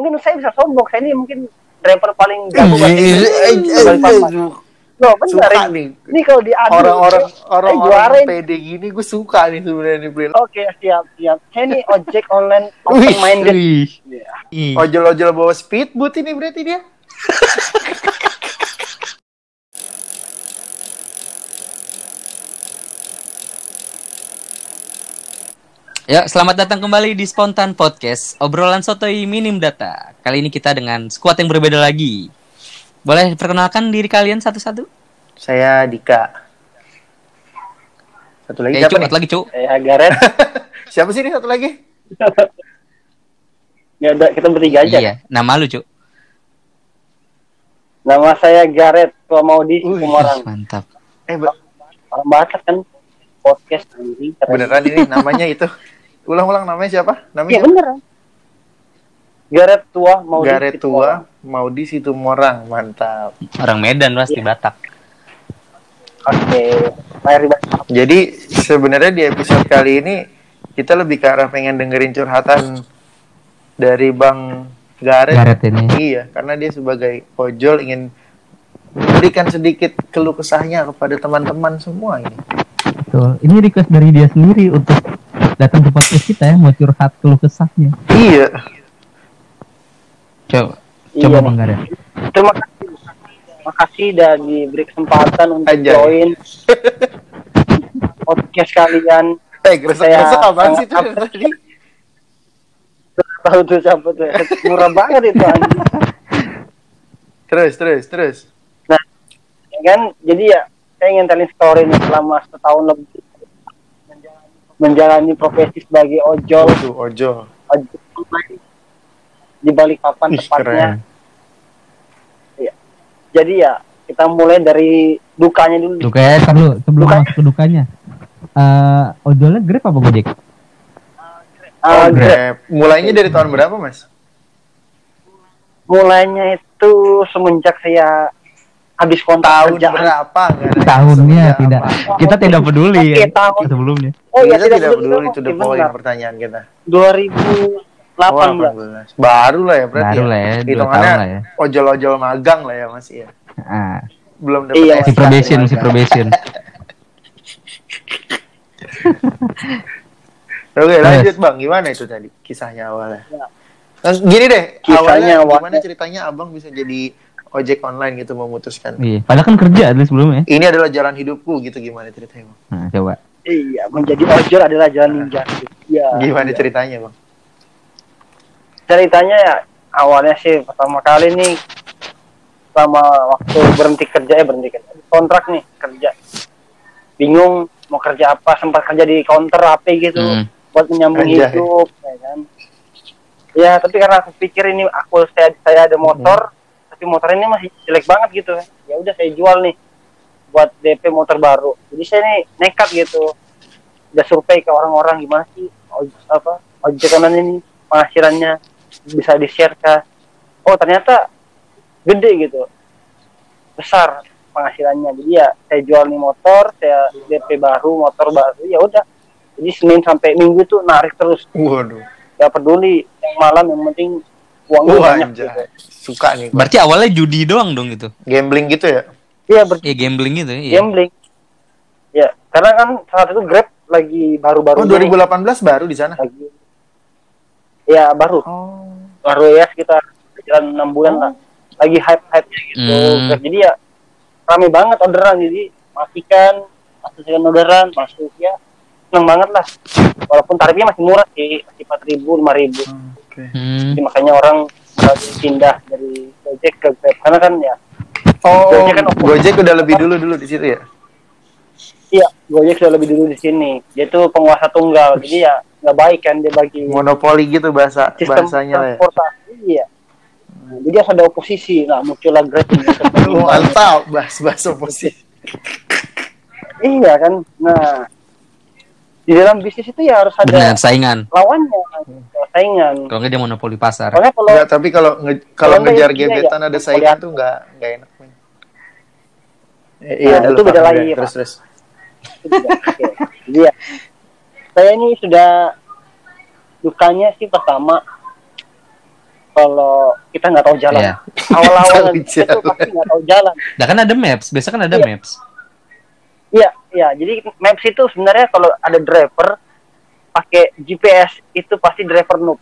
mungkin saya bisa sombong saya ini mungkin driver paling Iya, jago di Balikpapan. Loh, bener suka ini. nih Ini kalau diadu orang-orang eh, orang-orang pede gini gue suka nih sebenarnya nih Bril. Oke, siap, siap. Saya ini ojek online open minded. Iya. Ih. Ojol-ojol bawa speedboat ini berarti dia. Ya, selamat datang kembali di Spontan Podcast, obrolan sotoi minim data. Kali ini kita dengan squad yang berbeda lagi. Boleh perkenalkan diri kalian satu-satu? Saya Dika. Satu lagi Eh, siapa nih? satu lagi, Cuk. Saya Gareth. Siapa sih ini satu lagi? Ya udah, kita bertiga aja. Iya, nama lu, Cuk. Nama saya Gareth. Kalau mau di. Semarang. Mantap. Eh Orang Batak kan podcast anjing. keren. beneran ini namanya itu. Ulang-ulang namanya siapa? Iya Namanya bener. Gareth tua mau di Garet. Tua mau di situ Morang. Mantap. Orang Medan pasti Iya. Batak. Oke. Batak. Jadi sebenarnya di episode kali ini kita lebih ke arah pengen dengerin curhatan dari Bang Garet. Garet ini. Iya, karena dia sebagai ojol ingin memberikan sedikit keluh kesahnya kepada teman-teman semua ini. Betul. Ini request dari dia sendiri untuk datang ke podcast kita ya, mau curhat keluh kesahnya. Iya. Coba, Iya coba nih. Bang. Terima kasih. Terima kasih udah diberi kesempatan untuk Anjay. join podcast kalian. Eh, gresek-gresek Saya apaan sih itu tadi? Tahu tuh siapa tuh? Murah banget itu anjing. Terus, terus, terus. Ya kan jadi ya saya ingin telling story nih selama setahun lebih menjalani profesi sebagai ojol Tuh, ojol. ojol online di Balikpapan Ih, tepatnya keren. jadi ya kita mulai dari dukanya dulu Dukanya, ntar lu sebelum Dukanya. masuk ke dukanya. Eh, ojolnya Grab apa Gojek? Oh, Grab. Grab. Mulainya dari tahun berapa, Mas? mulainya itu semenjak saya habis kontrak Tahun kerjaan berapa? Tahunnya tidak. apa. Kita tidak peduli Oke, ya tahun. sebelumnya. oh iya kita tidak peduli to the point pertanyaan kita. 2018 Oh, 18. Baru lah ya berarti. Baru lah ya, dua Hitungannya tahun lah ya. ojol-ojol magang lah ya masih ya. Ah, Belum dapat Iya, masih probation, masih probation. Oke, lanjut Bang. Gimana itu tadi kisahnya awalnya? Ya. Nah, Gini deh, Kisahnya awalnya awalnya- gimana ceritanya Abang bisa jadi ojek online gitu memutuskan. Iya, padahal kan kerja dulu sebelumnya. Ini adalah jalan hidupku gitu gimana ceritanya Bang? Nah, coba. iya menjadi ojol adalah jalan ninja iya Gimana iya. ceritanya Bang? ceritanya ya awalnya sih pertama kali nih sama waktu berhenti kerja eh berhenti kerja kontrak nih kerja bingung mau kerja apa sempat kerja di counter HP gitu Hmm. buat menyambung Anjay. hidup ya kan ya tapi karena aku pikir ini aku saya saya ada motor tapi motor ini masih jelek banget gitu. Ya udah saya jual nih buat DP motor baru. Jadi saya nih nekat gitu. Udah survei ke orang-orang gimana sih apa ojek online ini penghasilannya bisa di share ke oh ternyata gede gitu. Besar penghasilannya. Jadi ya saya jual nih motor saya DP baru motor baru ya udah. Jadi Senin sampai Minggu tuh narik terus. Waduh. gak peduli yang malam yang penting uangnya Wah, banyak anjay. gitu Suka nih. Bang. Berarti awalnya judi doang dong itu. Gambling gitu ya? iya ber Iya, gambling gitu. Iya. gambling ya karena kan saat itu Grab lagi baru-baru Oh, 2018 baru di sana? lagi ya baru Oh. baru ya sekitar jalan enam bulan lah lagi hype hype gitu Hmm. Grab. jadi ya rame banget orderan jadi matikan masukin orderan masuk ya seneng banget lah walaupun tarifnya masih murah sih masih empat ribu lima ribu Oke. Hmm. Jadi makanya orang mulai pindah dari Gojek ke Grab karena kan ya Oh, Gojek kan. Gojek udah lebih dulu dulu di situ ya? iya Gojek sudah lebih dulu di sini dia tuh penguasa tunggal jadi ya nggak baik kan dia bagi Monopoli gitu bahasa sistem bahasanya ya. iya Nah, jadi harus ada oposisi nah muncullah Grab ini mantap, bahas bahas oposisi. iya kan nah di dalam bisnis itu ya harus ada Benar, saingan. lawannya saingan Kalau nggak dia monopoli pasar. soalnya kalau Enggak, tapi kalau nge- kalau Kalau ngejar iya, gebetan iya. ada saingan tuh enggak enggak enak. men. Eh, iya, Nah, itu beda lagi, Terus terus. itu tidak. Oke. jadi ya saya ini sudah dukanya sih pertama kalau kita nggak tahu jalan. Iya. Awal-awal itu pasti nggak tahu jalan. Nah kan ada maps, biasa kan ada Iya. maps. Iya, iya. Jadi maps itu sebenarnya kalau ada driver pakai GPS itu pasti driver noob.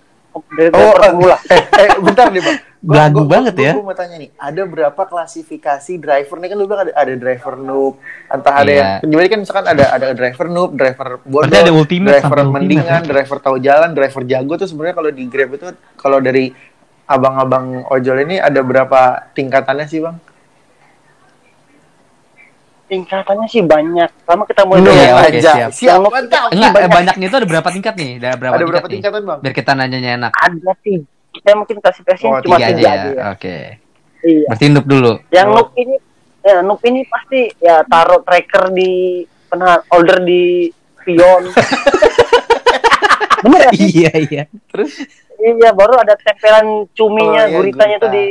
Driver Oh, pemula. eh, eh, bentar deh bang. Gua- Gagu gua- banget gua- ya. Gua mau tanya nih, ada berapa klasifikasi driver nih kan lu bilang ada, ada driver noob, entah ada Iya. yang, jadi kan misalkan ada ada driver noob, driver bodoh, ada ultimate driver sampai ultimate mendingan, driver tahu jalan, driver jago tuh sebenarnya kalau di Grab itu kalau dari abang-abang ojol ini ada berapa tingkatannya sih bang? Tingkatannya sih banyak. Sama kita mulai Iya, dari oke, aja. siap. Siap. Enggak, eh, banyak. banyaknya itu ada berapa tingkat nih? Ada berapa Ada tingkat berapa nih? tingkatan bang? Biar kita nanyanya enak. ada sih. Kita mungkin kasih Oh, cuma Tiga tiga, aja aja. ya. ya. Oke. Iya. Berarti noob dulu. Yang Oh. noob ini ya noob ini pasti ya taruh tracker di pernah order di pion. Bener ya? iya, iya. Iya, baru ada tempelan cuminya, Oh, iya, guritanya gurita. tuh di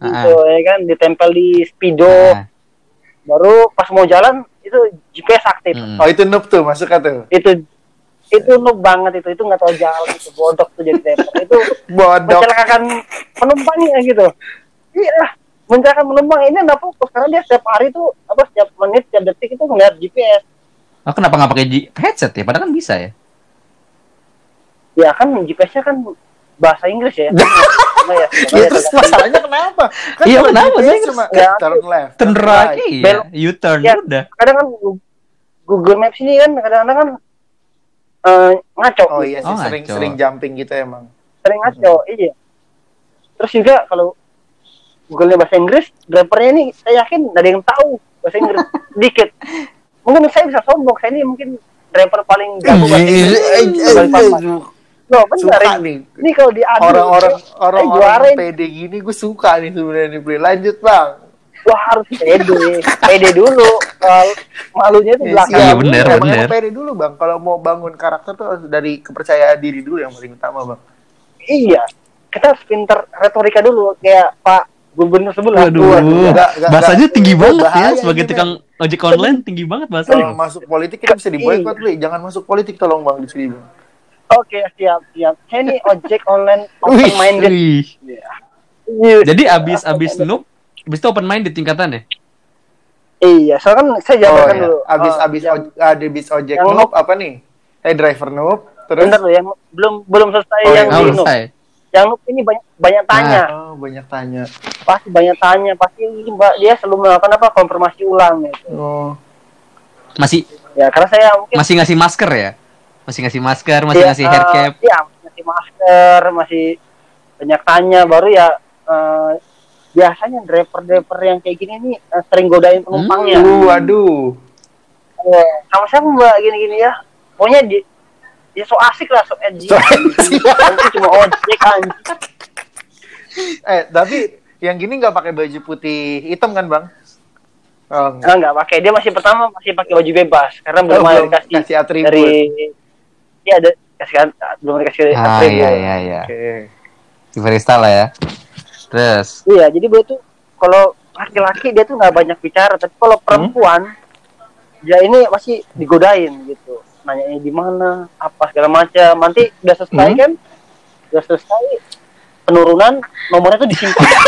Ah. gitu, ya kan, ditempel di speedo. Nah, Baru pas mau jalan itu GPS aktif. mm. Oh itu noob tuh masuknya tuh. Itu itu noob banget itu, itu nggak tahu jalan itu bodoh tuh jadi driver. itu Bodoh. mencelakakan penumpangnya gitu. Iya, mencelakakan penumpang ini nggak fokus karena dia setiap hari tuh apa setiap menit, setiap detik itu ngeliat GPS. Oh, kenapa nggak pakai headset ya? Padahal kan bisa ya. Ya kan GPS-nya kan bahasa Inggris ya. Ya, Ya, terus masalahnya kenapa? Kan Iya, kenapa sih? Cuma Ya, turn left. Turn turn right, right. iya. Belok. U-turn Ya. udah. kadang kan Google Maps ini kan kadang-kadang kan eh, ngaco. Oh iya sih Oh, sering ngaco. sering jumping gitu emang. Sering ngaco, iya. Terus juga kalau Google-nya bahasa Inggris, drivernya ini saya yakin ada yang tahu bahasa Inggris dikit. Mungkin saya bisa sombong, saya ini mungkin driver paling jago bahasa Inggris. Di. Loh, benar Suka ini. nih. Ini kalau diadu Orang-orang eh, orang-orang juara ini. pede gini gue suka nih sebenarnya nih. Lanjut bang. Wah harus pede, pede dulu. Kalau malunya itu Ya, belakang. Iya, bener, Emang- bener. pede dulu bang. Kalau mau bangun karakter tuh harus dari kepercayaan diri dulu yang paling utama bang. Iya, kita harus pinter retorika dulu kayak Pak Gubernur sebelum. Waduh, Enggak, enggak, bahasanya enggak. tinggi banget ya sebagai ini, tukang ojek online tinggi banget Kalau bahasanya. masuk politik kita bisa diboykot Iya. Bli. Jangan masuk politik tolong bang di sini bang. Oke, siap, siap. Saya ini ojek online open minded. Wih. Iya. Jadi abis abis noob, abis itu open mind di tingkatannya. Iya, soalnya kan saya Oh jabarkan ya. dulu. Abis Eh, abis oj- ada bis ojek yang noob apa nih? Eh driver noob. Terus Bentar loh, yang belum belum selesai Oh, yang iya. Oh, noob. selesai. Yang noob ini banyak banyak tanya, Oh, banyak tanya. pasti banyak tanya, pasti ini, Mbak dia selalu melakukan apa konfirmasi ulang gitu. Oh. Masih Ya, karena saya mungkin masih ngasih masker ya? Masih ngasih masker, masih Iya, ngasih hair eh, cap. Iya, masih masker, masih banyak tanya. Baru ya eh, biasanya driver-driver yang kayak gini nih eh, sering godain penumpangnya. Uh, waduh. Eh, sama siapa mbak gini-gini ya? Pokoknya di dia so asik lah, so edgy. So cuma ojek anjing. Eh, tapi yang gini nggak pakai baju putih hitam kan, Bang? Oh, enggak. Enggak, enggak pakai. Dia masih pertama masih pakai baju bebas karena belum Oh, ada belum dikasih kasih atribut. dari Iya ada kasih kan belum dikasih Ah iya iya iya. Oke. Di barista lah ya. Terus Iya, jadi gue tuh kalau laki-laki dia tuh nggak banyak bicara, tapi kalau perempuan ya ini masih digodain gitu. Nanya di mana, apa segala macam. Nanti udah selesai Hmm? kan? Udah selesai penurunan nomornya tuh disimpan.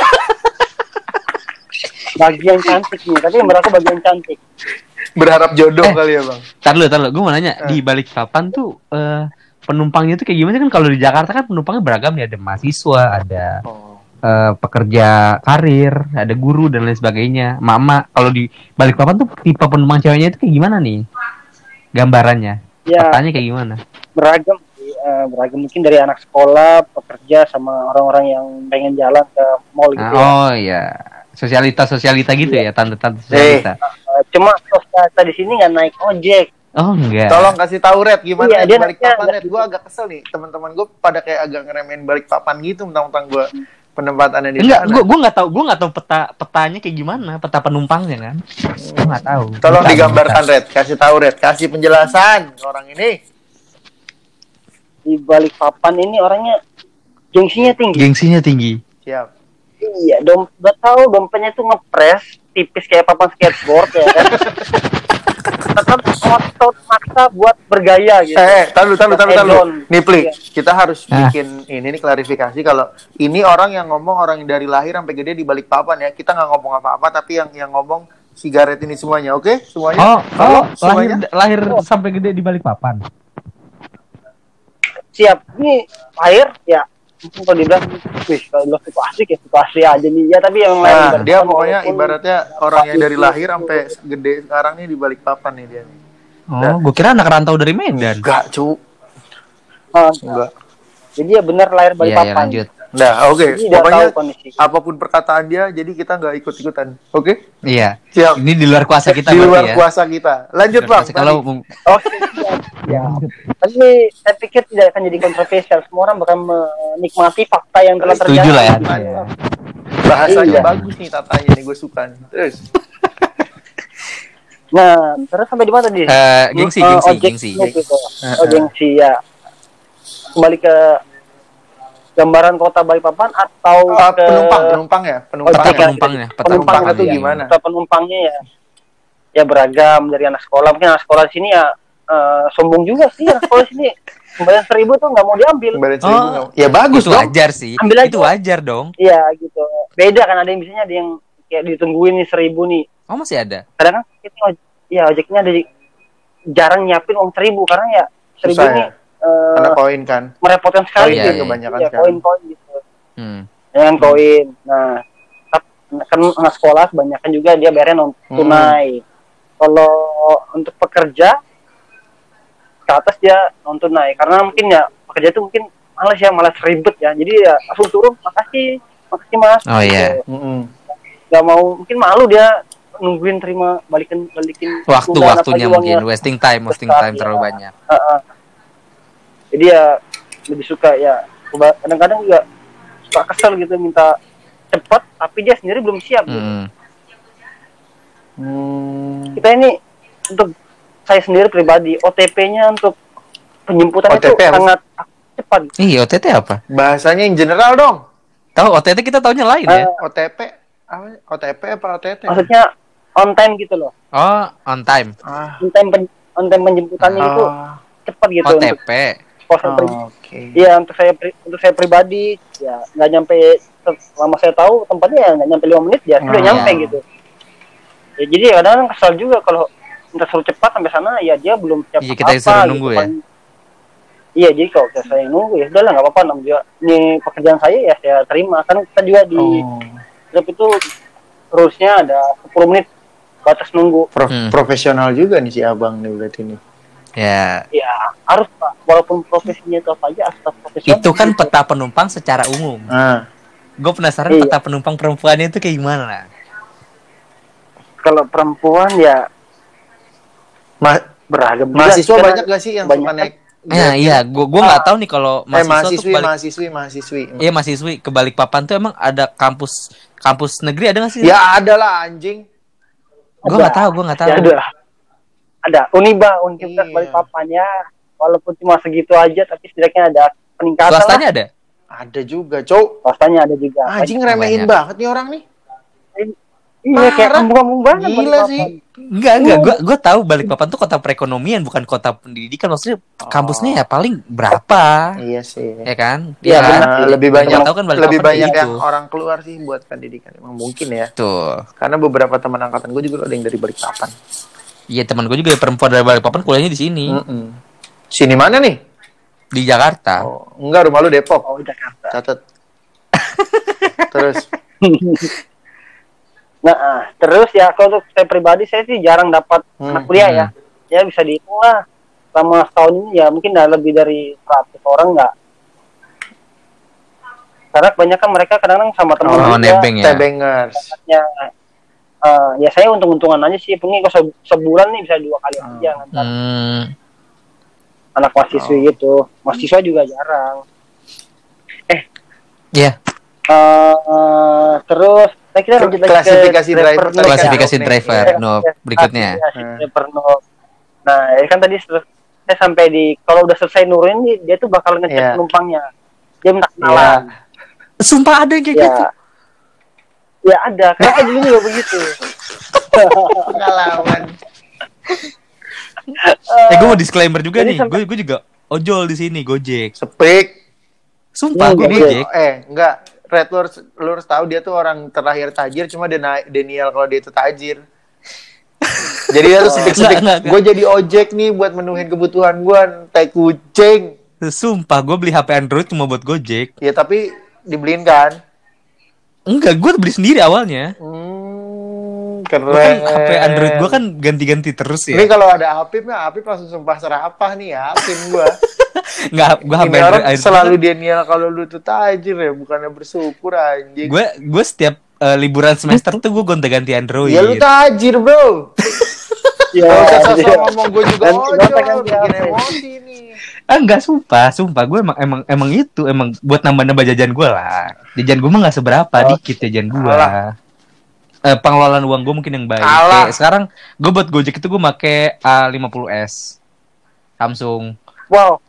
bagian cantik nih, tapi yang berlaku bagian cantik. Berharap jodoh Eh. kali ya, Bang. Tar dulu, tar dulu. Gue mau nanya, Eh. di balik papan tuh eh, penumpangnya tuh kayak gimana sih kan kalau di Jakarta kan penumpangnya beragam ya, ada mahasiswa, ada Oh. eh, pekerja karir, ada guru dan lain sebagainya. Mama, kalau di balik papan tuh tipe penumpang ceweknya itu kayak gimana nih? Gambarannya, Ya petanya kayak gimana? beragam, eh, beragam mungkin dari anak sekolah, pekerja sama orang-orang yang pengen jalan ke mall gitu. Nah, ya. oh iya, sosialita sosialita gitu ya, tante-tante Eh. sosialita. Eh, cuma sosialita di sini nggak naik ojek. Oh enggak. Tolong kasih tahu Red gimana Iya, dia balik papan Red. Gue agak kesel nih. Teman-teman gue pada kayak agak ngeremehin balik papan gitu tentang gue penempatannya di Enggak, sana. gua gua nggak tahu, gua nggak tahu peta petanya kayak gimana, peta penumpangnya kan. Gua nggak tahu. Tolong Bukan, digambarkan. Red. Kasih tahu Red. Kasih penjelasan orang ini. Di balik papan ini orangnya gengsinya tinggi. Gengsinya tinggi. Siap. Iya, dom udah tahu dompetnya tuh ngepres tipis kayak papan skateboard ya kan. tetap otot maksa buat bergaya gitu. Eh, tahu tahu tahu tahu. Nih, Iya. kita harus Ah. bikin ini nih klarifikasi kalau ini orang yang ngomong orang yang dari lahir sampai gede di balik papan ya. Kita nggak ngomong apa-apa tapi yang yang ngomong sigaret ini semuanya, oke? Semuanya. Oh, Halo, oh, lahir semuanya. lahir sampai gede di balik papan. Siap. Ini air ya kalau dibilang wih kalau dibilang suka asik ya suka asli aja nih ya tapi yang lain Nah, dia pokoknya ibaratnya orang yang dari lahir sampai gede sekarang nih di balik papan nih dia. nih. Oh, gue kira anak rantau dari Medan. Enggak, cu. Ah, Enggak. jadi ya benar lahir balik Iya, ya, papan lanjut. Nah, oke. Dia Pokoknya apa pun perkataan dia, jadi kita nggak ikut-ikutan. Oke? Iya. Siap. Ini di luar kuasa kita di berarti luar ya. kuasa kita. Lanjut, Bang. Kalau oke siap. ya tapi saya pikir tidak akan jadi kontroversial semua orang bakal menikmati fakta yang telah Setuju terjadi lah ya. Bahasanya Iya. bagus nih tatanya nih gue suka nih. Terus. nah terus sampai di mana tadi Eh, gengsi, Eh, gengsi, ojek gengsi. Gitu. oh gengsi ya kembali ke gambaran kota Balikpapan atau Ah, ke penumpang, penumpang ya, penumpang. Peta Ojek ya. penumpangnya, peta penumpang penumpangnya tuh iya. gimana? Kota penumpangnya ya ya beragam dari anak sekolah mungkin anak sekolah di sini ya eh, sombong juga sih anak sekolah sini sembilan seribu tuh nggak mau diambil Kembali seribu Oh, nggak- Ya bagus itu dong. wajar sih. Ambil aja. Itu wajar dong. iya gitu beda kan ada yang misalnya ada yang kayak ditungguin nih seribu nih Oh, masih ada. kadang kan oj- ya ojeknya ada di- jarang nyiapin uang seribu karena ya seribu Susah ini ya? Eh, Karena koin kan. merepotkan sekali Koin, gitu. iya, kebanyakan Iya, sekarang. koin-koin gitu Hmm. dengan koin nah kan anak sekolah kebanyakan juga dia bayarnya non Hmm. tunai kalau untuk pekerja ke atas dia non tunai karena mungkin ya pekerja itu mungkin malas ya malas ribet ya jadi ya langsung turun makasih makasih mas Oh, iya. Gitu. Mm-mm. nggak mau mungkin malu dia nungguin terima balikin balikin Waktu waktunya mungkin uangnya. wasting time, wasting Besar, time terlalu iya. banyak. Jadi ya lebih suka ya kadang-kadang juga suka kesel gitu minta cepat tapi dia sendiri belum siap gitu. Hmm. Hmm. kita ini untuk saya sendiri pribadi OTP-nya untuk penjemputan itu OTP apa sih? sangat cepat Ih, OTT apa? Bahasanya yang general dong. Tahu OTT kita taunya lain ya. Eh, OTP apa? OTP apa OTT? maksudnya on time gitu loh Oh, on time. Ah. on time pen- on time penjemputannya itu Ah. cepat gitu untuk OTP. kalau saya pri- Oke. Iya untuk saya pri- untuk saya pribadi ya nggak nyampe selama saya tahu tempatnya ya nggak nyampe lima menit ya sudah Oh, nyampe iya. gitu. Ya jadi ya kadang-kadang kesal juga kalau minta suruh cepat sampai sana ya dia belum siap Iya, kita apa disuruh nunggu ya. Iya jadi kalau kita saya nunggu ya udahlah nggak apa-apa namanya juga ini pekerjaan saya ya saya terima kan kita juga di Oh. Itu rulesnya ada 10 menit batas nunggu. Pro- Hmm. Profesional juga nih si abang nih berarti nih. Ya. Ya harus pak walaupun profesinya itu apa aja harus tetap profesional. Itu kan peta penumpang secara umum. Ah. Gue penasaran Iya. peta penumpang perempuannya itu kayak gimana? Kalau perempuan ya Ma- beragam mahasiswa Karena banyak gak sih yang banyak suka naik? Ya, iya, gue gua nggak tahu nih kalau Eh mahasiswa tuh mahasiswi, kebalik, mahasiswi, mahasiswi. iya mahasiswi ke Balikpapan tuh emang ada kampus kampus negeri ada nggak sih? Ya ada lah anjing. gue nggak tahu, gue nggak tahu. Ya ada. Ada Uniba, Universitas Iya. Balikpapan ya. Walaupun cuma segitu aja tapi setidaknya ada peningkatan Swastanya lah. ada? Ada juga, Cok. Swastanya ada juga. Anjing remehin banyak. banget nih orang nih. Iya kayak kampung-kampung banget Gila Balikpapan. sih. Enggak, enggak. Gue gue tahu Balikpapan tuh kota perekonomian bukan kota pendidikan. Maksudnya kampusnya ya paling berapa? Iya sih. Ya kan? Iya, kan? benar. Nah, lebih banyak tahu kan Balikpapan lebih banyak yang gitu. orang keluar sih buat pendidikan emang mungkin ya Tuh. karena beberapa teman angkatan gue juga ada yang dari Balikpapan Iya teman gue juga perempuan dari Balikpapan kuliahnya di sini Mm-mm. sini mana nih di Jakarta. oh, enggak rumah lu Depok Oh, Jakarta. catat terus Nah, ah, terus ya kalau untuk saya pribadi saya sih jarang dapat Hmm, anak kuliah ya. Ya bisa dihitung lah. Selama setahun ini ya mungkin ada lebih dari 100 orang nggak. Karena kebanyakan mereka kadang-kadang sama teman Oh, nebeng ya. Tebengers Ya, eh, ya saya untung-untungan aja sih. Mungkin kalau se- sebulan nih bisa dua kali aja ngantar Hmm. anak mahasiswi gitu. Mahasiswa juga jarang. Ya, Eh, eh, terus saya kira lanjut lagi ke Klasifikasi driver tadi kan klasifikasi Oke. driver. Iya, No, berikutnya. Klasifikasi Hmm. driver no. Nah, ya kan tadi saya sampai di kalau udah selesai nurunin dia tuh bakal ngecek Iya. penumpangnya. Dia minta kenalan. Sumpah ada yang kayak Ya. gitu. Ya ada, karena dulu juga begitu. pengalaman Eh gue mau disclaimer juga Jadi nih. Gue gue juga ojol di sini Gojek. Sepik. Sumpah gue Gojek. Gojek. Eh, enggak. Red, lu harus, lu harus tahu dia tuh orang terakhir tajir, cuma Daniel kalau dia itu tajir. jadi dia tuh sepik-sepik. Enggak, enggak, enggak. Gue jadi ojek nih buat menuhin kebutuhan gue. Tai kucing. Sumpah gue beli HP Android cuma buat Gojek. Ya tapi dibeliin kan. Enggak, gue beli sendiri awalnya. Hmm, Gua keren. kan HP Android gue kan ganti-ganti terus Ini ya. kalau ada Apip nih, Apip langsung sumpah serapah nih ya, Apip gue. Enggak, gue HP Ini orang Android. selalu Daniel kalau lu tuh tajir ya, bukannya bersyukur anjing. Gue gue setiap eh, liburan semester tuh gue gonta-ganti Android. Ya lu tajir bro. Ya, dia- ngomong gue juga ojol, ganti bikin emosi nih. Ah enggak sumpah, sumpah gue emang emang emang itu emang buat nambah-nambah jajan gue lah. Jajan gue mah nggak seberapa, Oh. dikit jajan gue. Alah. Eh, pengelolaan uang gue mungkin yang baik. Kayak sekarang gue buat Gojek itu gue make A50s Samsung. Wow.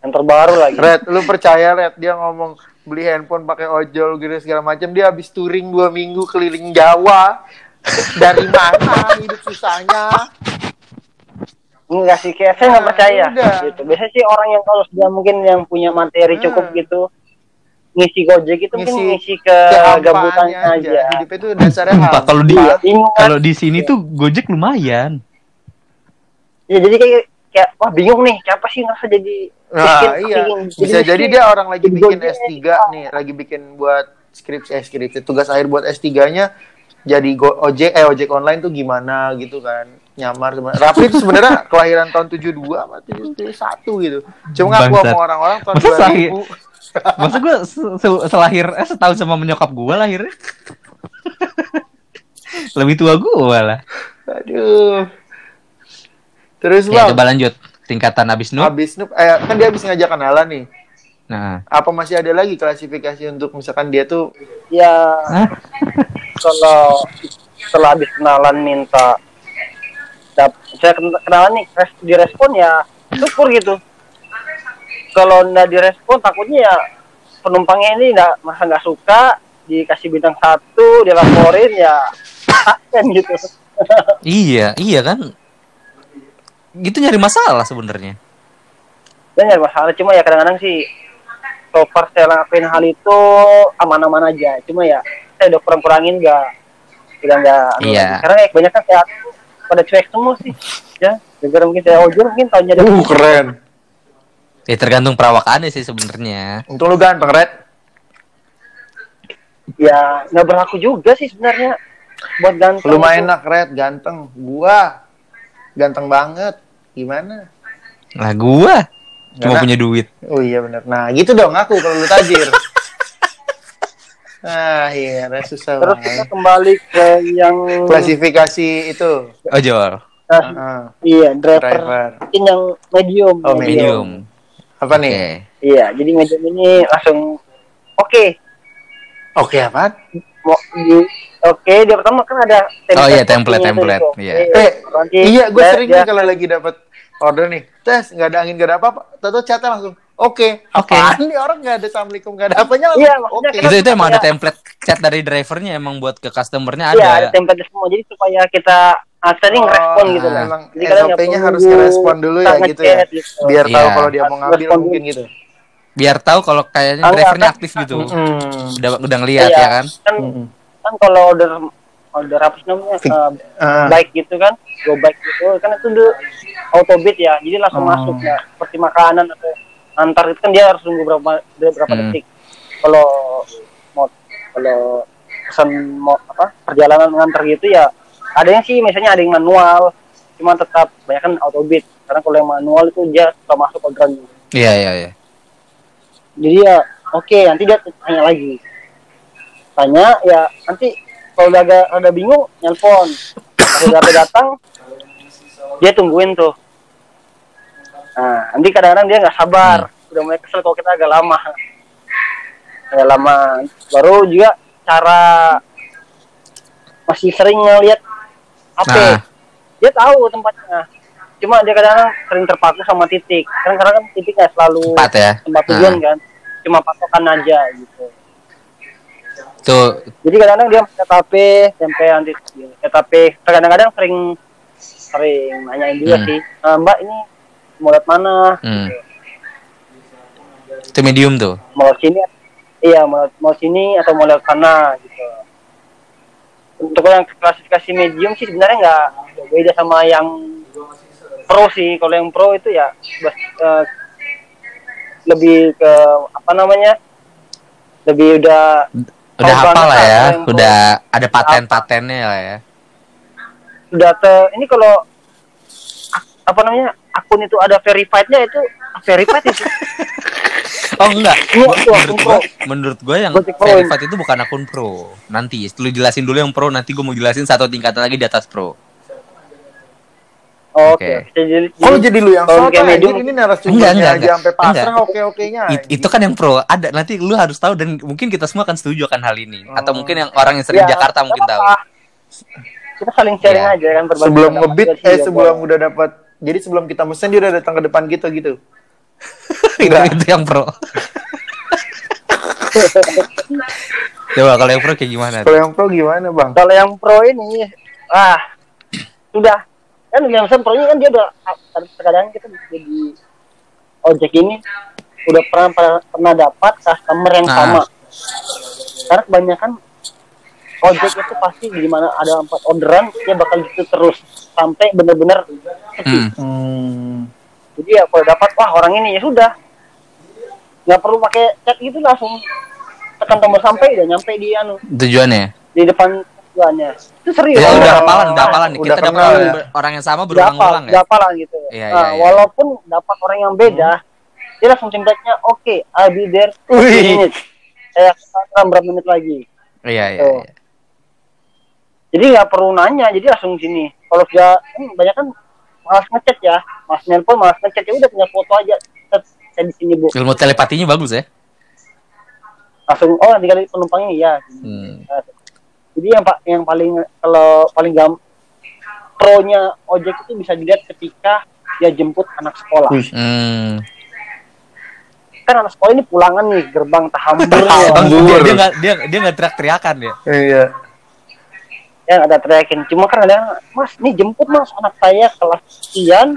Yang terbaru lagi. Red, lu percaya Red dia ngomong beli handphone pakai ojol gitu segala macam dia habis touring dua minggu keliling Jawa dari mana hidup susahnya Enggak sih, kayak saya nggak Nah, percaya udah. gitu. Biasanya sih orang yang kalau sudah mungkin yang punya materi cukup Hmm. gitu ngisi Gojek itu mungkin Ngisi ngisi ke kehampaannya gabutannya aja. hidupnya itu dasarnya Sumpah hampa. kalau di Iya, kalau di sini tuh Gojek lumayan. Ya jadi kayak kayak wah bingung nih, siapa sih ngerasa jadi Nah, miskin, iya. miskin, Bisa miskin. jadi dia orang lagi Jadi bikin Gojek. S3 nih, lagi bikin buat skripsi eh skripsi tugas akhir buat S3-nya jadi go, ojek eh ojek online tuh gimana gitu kan. Nyamar sebenarnya. Rafli itu sebenarnya kelahiran tahun 72 apa 71 gitu. Cuma ngaku Bangsat. sama orang-orang tahun Masa sahih? 2000. Masa gue se- se- selahir eh setahun sama menyokap gue lahirnya. Lebih tua gue lah. Aduh. Terus Ya, bang, coba lanjut. Tingkatan abis noob. habis Nup, eh, kan dia habis ngajak kenalan nih. Nah, Apa masih ada lagi klasifikasi untuk misalkan dia tuh Ya Hah? kalau setelah habis kenalan minta saya ken- kenalan nih res, direspon ya syukur gitu kalau nggak direspon takutnya ya penumpangnya ini nggak masa nggak suka dikasih bintang satu dilaporin ya kan gitu iya, iya kan. Gitu nyari masalah sebenarnya. ya masalah cuma ya kadang-kadang sih so far saya lakuin hal itu aman-aman aja cuma ya saya udah kurang-kurangin nggak udah nggak Iya. karena ya kebanyakan saya pada cuek semua sih ya gara mungkin saya ojol mungkin tahunya ada uh keren. Ya tergantung perawakannya sih sebenarnya. Untuk lu ganteng, Red. ya nggak berlaku juga sih sebenarnya buat ganteng Lumayan enak, Red, ganteng. Gua ganteng banget. Gimana? Lah gua cuma Karena- punya duit. Oh iya benar. Nah, gitu dong aku kalau lu tajir. ah, iya, susah terus kita banget. kembali ke yang Klasifikasi itu. Ojol. nah, Ah, iya driver, driver. mungkin yang medium Oh, Medium. Apa Oke. nih? iya jadi medium ini langsung oke Oke, apa? mau di oke dia pertama kan ada Oh iya, template, template, iya. Eh, nanti iya, gue sering nih kalau lagi dapat order nih. Tes, nggak ada angin, nggak ada apa-apa. Tahu chatnya langsung. Oke, Oke. apaan nih orang nggak ada assalamualaikum, nggak ada apanya. Iya, Oke. kita- Itu itu emang ada template chat dari drivernya emang buat ke customernya iya ada ada. template semua jadi supaya kita ah, nih Oh, ngerespon gitu nah, lah Emang Jadi kadang nggak SOP-nya harus ngerespon dulu ya gitu ya. gitu. Biar tahu Iya. kalau dia mau ngambil Respon mungkin gitu. Biar tahu kalau kayaknya Ah, enggak, drivernya kan? aktif gitu. Mm. Udah udah ngeliat Iya, ya kan. kan Mm-mm. kan kalau order order apa sih namanya Fik- eh, Ah. bike gitu kan go bike gitu kan itu udah auto bid ya jadi langsung Oh. masuk ya seperti makanan atau antar itu kan dia harus nunggu berapa berapa Hmm. detik. Kalau mau kalau pesan mau apa perjalanan ngantar gitu ya ada yang sih misalnya ada yang manual cuma tetap banyak kan auto bid karena kalau yang manual itu dia suka masuk orderan Iya iya iya. jadi ya oke nanti dia tanya lagi. Tanya ya nanti kalau udah agak ada bingung nelpon. Kalau udah datang dia tungguin tuh nah nanti kadang-kadang dia nggak sabar. Udah mulai kesel kalau kita agak lama. Agak lama. Baru juga cara masih sering ngeliat HP Nah. dia tahu tempatnya. Cuma dia kadang-kadang sering terpaku sama titik. Kan karena kan titik nggak selalu Empat ya. tempat tujuan Nah. kan. Cuma patokan aja gitu. Tuh jadi kadang-kadang dia pakai TP tempe nanti TP kadang-kadang sering sering nanyain juga Hmm. sih. "Eh, mbak ini mau lihat mana Hmm. Itu medium tuh. mau sini iya mau mau sini atau mau lewat sana gitu untuk yang klasifikasi medium sih sebenarnya nggak beda sama yang pro sih kalau yang pro itu ya eh, lebih ke apa namanya lebih udah Udah hafal lah ya, udah ada paten-patennya lah ya. udah te ini kalau apa namanya akun itu ada verified-nya itu verified itu Oh enggak, Gua- menurut pro. gua, menurut gua yang verified itu bukan akun pro. Nanti, lu jelasin dulu yang pro, nanti gua mau jelasin satu tingkatan lagi di atas pro. Oh, Oke. oke jadi, Kalau jadi lu yang soto kayak anjir medium- ini narasumbernya enggak, aja enggak. sampai pasrah Enggak. oke-okenya. It- itu kan yang pro. Ada nanti lu harus tahu dan mungkin kita semua akan setuju akan hal ini. Atau Oh. mungkin yang orang yang sering Ya, Jakarta mungkin tahu. apa-apa. kita saling sharing Iya. aja kan sebelum ngebit eh ya, sebelum udah dapat jadi sebelum kita mesen dia udah datang ke depan kita gitu. itu, itu yang pro. Coba kalau yang pro kayak gimana? Kalau yang pro gimana, Bang? kalau yang pro ini ah sudah kan yang pro ini kan dia udah terkadang kita jadi ojek ini udah pernah pernah, pernah dapat customer yang Nah. sama karena kebanyakan ojek itu pasti di mana ada empat orderan dia bakal gitu terus sampai bener-bener sepi. Hmm. Hmm. jadi ya kalau dapat wah orang ini ya sudah nggak perlu pakai chat gitu langsung tekan tombol sampai udah nyampe di anu Tujuannya. di depan tujuannya itu serius Ya udah hafalan, udah hafalan nih. udah Kita dapat orang, ya. orang yang sama berulang-ulang ya. udah hafalan gitu. Iya, nah, iya, iya. walaupun dapat orang yang beda, dia langsung tingkatnya, oke, I'll be there Wih. 15 minutes. Saya akan berapa menit lagi. Iya, iya, iya. Jadi nggak perlu nanya, jadi langsung sini. Kalau dia, hmm, banyak kan malas ngechat ya, malas nelpon, malas ngechat ya udah punya foto aja. Set, Saya di sini bu, Ilmu telepatinya bagus ya. langsung oh tinggal penumpangnya iya. Hmm. Jadi yang pak yang paling kalau paling gam pro-nya ojek itu bisa dilihat ketika dia jemput anak sekolah. Hmm. kan anak sekolah ini pulangan nih gerbang tahamburnya Tahambur. Dia dia nggak dia dia nggak teriak-teriakan ya. Iya. Ya ada teriakin cuma kan ada mas nih jemput mas anak saya kelas sekian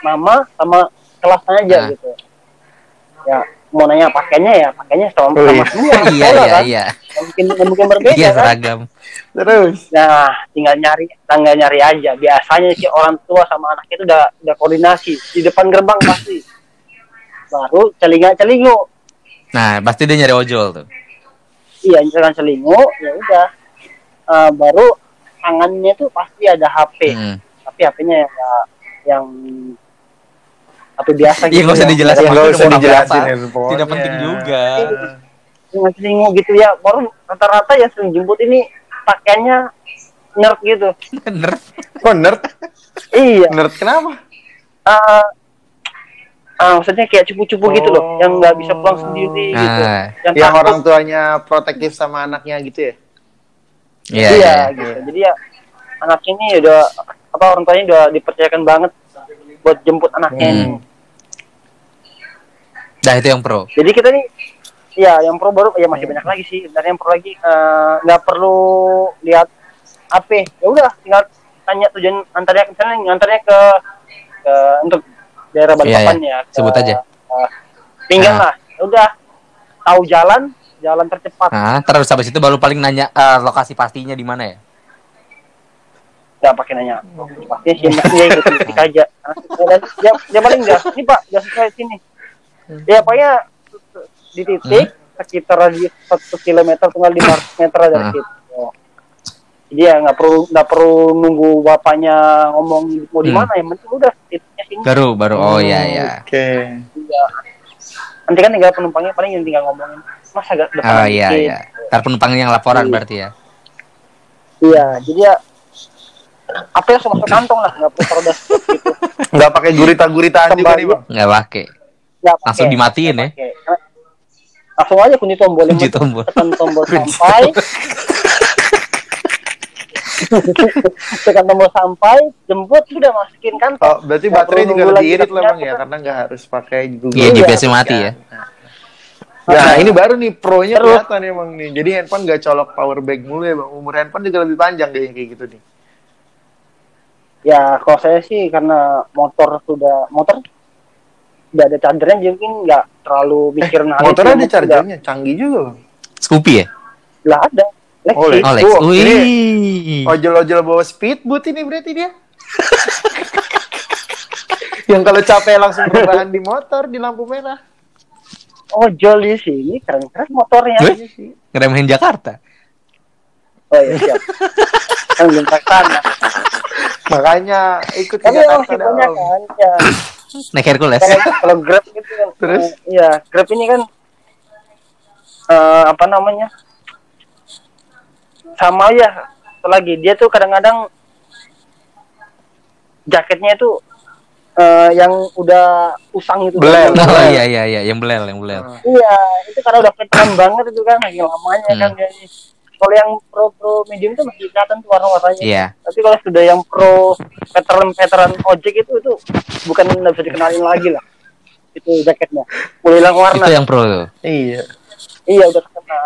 nama sama kelasnya aja Nah. gitu ya mau nanya pakainya ya pakainya sama Oh, sama iya. semua iya, iya, kan iya. Mungkin mungkin berbeda Iya, kan seragam. Terus. nah tinggal nyari tanggal nyari aja biasanya sih orang tua sama anaknya itu udah udah koordinasi di depan gerbang pasti baru celinga celingu Nah, pasti dia nyari ojol tuh. iya jangan selingu ya udah Eh, baru tangannya tuh pasti ada HP Hmm. tapi HP-nya yang yang HP biasa Iya, nggak usah yang- dijelasin. yang- Nggak usah dijelasin handphonenya. Tidak penting juga. yang selingu gitu ya baru rata-rata yang sering jemput ini pakaiannya nerd gitu Bener. Kok nerd? iya Nerd kenapa? eh ah, maksudnya kayak cupu-cupu gitu loh yang nggak bisa pulang sendiri gitu Nah, yang, Yang takut orang tuanya protektif sama anaknya gitu ya? Iya, iya, iya. gitu jadi ya anak ini udah apa orang tuanya udah dipercayakan banget buat jemput anaknya ini Hmm. Dah itu yang pro. jadi kita nih ya yang pro baru ya masih banyak lagi sih dan yang pro lagi eh, nggak perlu lihat HP ya udah tinggal tanya tujuan antarnya misalnya antarnya ke, ke untuk daerah Balikpapan Iya, iya. ya ke, Sebut aja. eh, pinggang Nah. lah ya udah tahu jalan jalan tercepat Nah, terus habis itu baru paling nanya eh, lokasi pastinya di mana ya? nggak pakai nanya pastinya sih dia ikut titik aja dia, dia, dia paling enggak ini pak udah sesuai sini ya pokoknya di titik sekitar radius satu kilometer tinggal lima meter dari Hmm. situ Oh. jadi ya nggak perlu nggak perlu nunggu bapaknya ngomong mau di Hmm. mana yang penting udah titiknya sini Baru baru oh iya iya. Oke. Iya. Nanti kan tinggal penumpangnya paling yang tinggal ngomongin mas agak depan Oh iya dikit." iya. Ntar penumpang yang laporan Iya. berarti ya. iya jadi ya apa yang masuk kantong lah nggak perlu dashboard gitu Nggak pakai gurita-guritaan juga nih. Bang. Nggak pakai. Langsung dimatiin ya. Oke. Langsung aja kunci tombol Kunci tombol. Tekan tombol sampai. tekan tombol sampai, jemput sudah masukin Oh, kantong. berarti Nggak baterai juga lebih lagi irit lah, Bang, ternyata ya? kan. Karena nggak harus pakai Google. Iya, Iya. GPS mati ya. Nah, ini baru nih pro-nya kelihatan emang nih. Jadi handphone nggak colok power bank mulu ya, Bang. Umur handphone juga lebih panjang kayak gitu nih. Ya kalau saya sih karena motor sudah motor udah ada chargernya jadi mungkin nggak terlalu mikirin hal Eh, Motornya itu. ada chargernya, canggih juga. Bang. Scoopy ya? Lah ada. Lexi. Oh. Oh, Lex. Oh, ini Wih. Ojol-ojol bawa speedboat ini berarti dia. Yang kalau capek langsung bertahan di motor di lampu merah. ojol di sini keren-keren motornya. Weh? Ngeremehin Jakarta. Oh iya siap. kan belum sana. Makanya ikut ke Jakarta Om. kan ya. Naik Hercules. Kalau Grab gitu kan. Terus? Iya, Grab ini kan eh apa namanya? Sama ya. Lagi dia tuh kadang-kadang jaketnya itu eh yang udah usang itu. Belel. kan. Oh iya iya iya, yang belel, yang belel. Iya, itu karena udah veteran banget itu kan, lagi lamanya Hmm. kan dia. Kalau yang pro pro medium itu masih kelihatan tuh warna-warnanya. Iya. Tapi kalau sudah yang pro veteran veteran ojek itu itu bukan nggak bisa dikenalin lagi lah. Itu jaketnya. Mulai hilang warna. Itu yang pro tuh. Iya. Iya udah kena.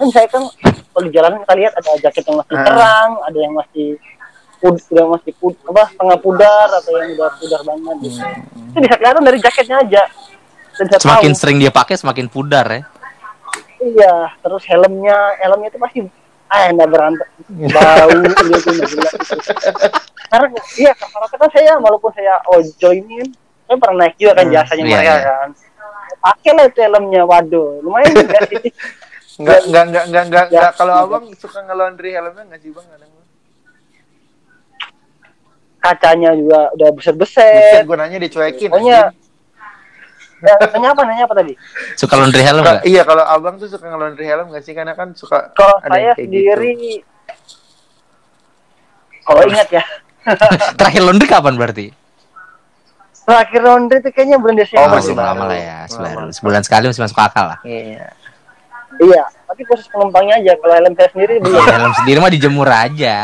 Kan saya kan kalau di jalan kita lihat ada jaket yang masih Ah. terang, ada yang masih pud, udah masih pud, apa setengah pudar atau yang udah pudar banget gitu. Itu bisa kelihatan dari jaketnya aja. Dan Semakin tahu. sering dia pakai semakin pudar ya. Iya, terus helmnya, helmnya itu pasti ah enggak berantem, bau gitu jelas gitu. Karena iya, karena kan saya walaupun saya ojol ini kan, saya pernah naik juga kan Hmm, jasanya iya, mereka iya. kan. Pakai lah itu helmnya, waduh, lumayan juga sih. Enggak enggak enggak enggak enggak, Ya. enggak. kalau Abang suka nge-laundry helmnya enggak sih, Bang? Kadang. Kacanya juga udah beset-beset. gue nanya dicuekin. Pokoknya, ya, nanya apa, nanya apa tadi? Suka laundry helm enggak? iya, kalau Abang tuh suka nge-laundry helm enggak sih? Karena kan suka Kalau ada saya kayak sendiri, gitu. kalau ingat ya, Terakhir laundry kapan berarti? terakhir laundry itu kayaknya bulan Desember. Oh, masih lama lah ya. Sebulan, sebulan sekali masih masuk akal lah. Iya. Iya, tapi khusus penumpangnya aja. Kalau helm saya sendiri belum. Iya, helm sendiri mah dijemur aja.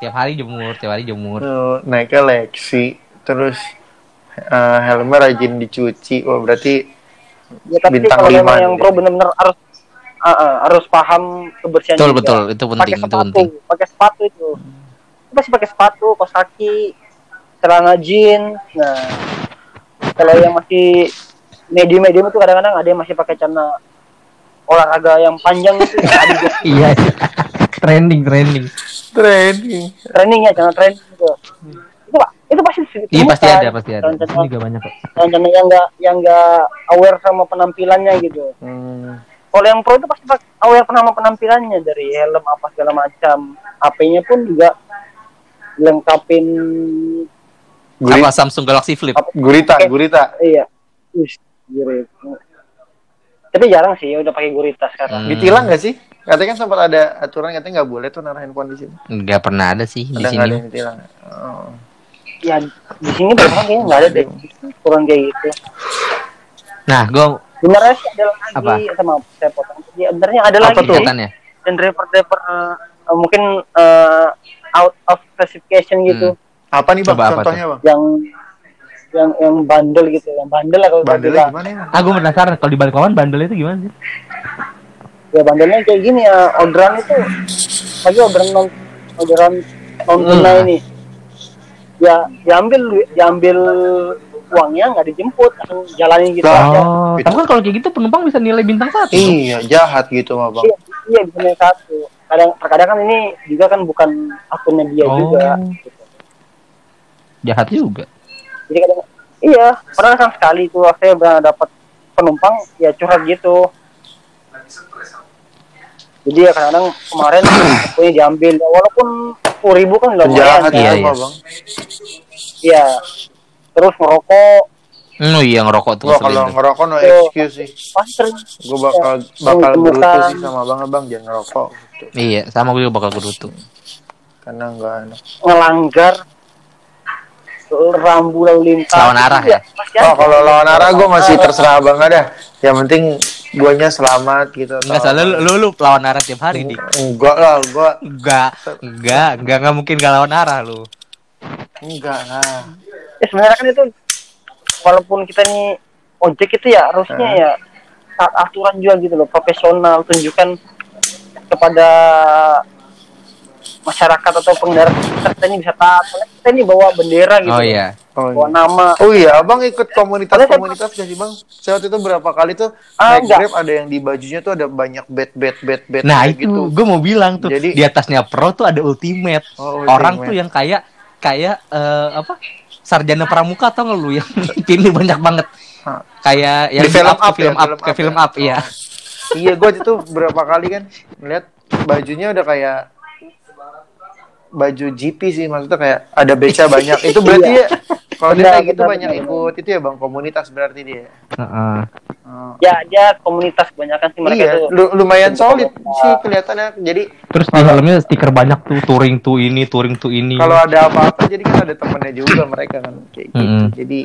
Tiap hari jemur, tiap hari jemur. Tuh, naiknya Lexi, terus eh, helmnya rajin dicuci. Oh, berarti Ya, tapi Bintang kalau lima yang pro benar-benar harus ah, ah, harus paham kebersihan Betul, juga. betul. Itu penting, pakai itu sepatu, penting. pakai sepatu itu. Itu pasti pakai sepatu, kaos kaki, celana jeans. Nah, kalau yang masih medium-medium itu kadang-kadang ada yang masih pakai celana olahraga yang panjang itu yang Adidas Iya. trending, trending. training. trainingnya celana training itu. Itu Pak, itu pasti Iya, pasti ditemukan. ada, pasti ada. Ini Celana-celana juga banyak kok. celana yang enggak yang enggak aware sama penampilannya gitu. Hmm. Kalau yang pro itu pasti pak- aware sama penampilannya dari helm apa segala macam. HP-nya pun juga lengkapin Guri, Apa Samsung Galaxy Flip? gurita, gurita. iya. Gurita. Tapi jarang sih udah pakai gurita sekarang. Hmm. Ditilang nggak sih? Katanya kan sempat ada aturan katanya nggak boleh tuh naruh handphone di sini. Enggak pernah ada sih di nggak ada sini. yang ditilang? Oh. Ya di sini bahkan kayaknya nggak ada deh kurang kayak gitu. Nah, gue Sebenarnya sih ada lagi Apa? sama saya potong. Ya, sebenarnya ada Apa lagi tuh? sih. ya. dan driver-driver eh, mungkin eh, out of classification gitu. Apa nih bang? Coba apa Contohnya bang? yang yang yang bandel gitu yang bandel lah kalau Bandelnya bilang. gimana ya? Bang? Ah, penasaran kalau di balik lawan bandel itu gimana sih? ya bandelnya kayak gini ya orderan itu lagi orderan non orderan non tunai ini ya diambil diambil uangnya nggak dijemput langsung jalanin gitu aja Oh, Gitu. tapi kan kalau kayak gitu penumpang bisa nilai bintang satu. Iya, jahat gitu mah bang. iya iya bisa naik satu kadang terkadang kan ini juga kan bukan akunnya dia Oh. juga Jahat juga. Jadi kadang iya pernah kan sekali tuh saya pernah dapat penumpang ya curhat gitu jadi ya kadang kemarin punya diambil ya, walaupun sepuluh ribu kan udah lumayan Jahat kan Iya, iya, iya. bang. iya terus ngerokok Oh iya ngerokok tuh Gua kalau ngerokok no excuse sih. pasti Gue bakal Ya, bakal ditemukan. sih sama abang abang jangan ngerokok gitu. Iya, sama gue bakal gerutu. Karena enggak enak. ngelanggar rambu lalu lintas Lawan arah Iya, ya? pasti Oh kalau lawan arah gue masih Ah, terserah abang ada. Yang penting guanya selamat gitu. Enggak atau salah lu, lu, lu lawan arah tiap hari dik. Enggak lah, gue Enggak, enggak, enggak, enggak mungkin gak lawan arah lu. enggak lah. ya sebenarnya kan itu walaupun kita nih ojek itu ya harusnya ya taat aturan juga gitu loh profesional tunjukkan kepada masyarakat atau pengendara kita ini bisa taat. Kita ini bawa bendera gitu. Oh iya. Oh, Bawa iya. nama. Oh iya, abang ikut komunitas-komunitas gak sih bang? Saya waktu itu berapa kali tuh Ah, naik grab ada yang di bajunya tuh ada banyak bet bet bet bet Nah itu gue mau bilang tuh Jadi- di atasnya pro tuh ada ultimate. Oh, Orang ultimate. tuh yang kayak kayak eh, apa sarjana pramuka atau nggak lu yang pilih banyak banget. Kayak yang Di film up, ke up ya, film up, film ke up film ya? up, iya. Iya, gue itu berapa kali kan melihat bajunya udah kayak baju GP sih maksudnya kayak ada beca banyak. Itu berarti ya kalau dia kayak gitu benar, banyak benar. ikut itu ya bang komunitas berarti dia. Heeh. Oh. Ya, dia komunitas kebanyakan sih mereka Iya, tuh. lu- lumayan solid sih kelihatannya. Jadi Terus di helmnya stiker banyak tuh touring tuh ini, touring tuh ini. kalau ada apa-apa jadi kan ada temennya juga mereka kan kayak gitu. Mm-mm. Jadi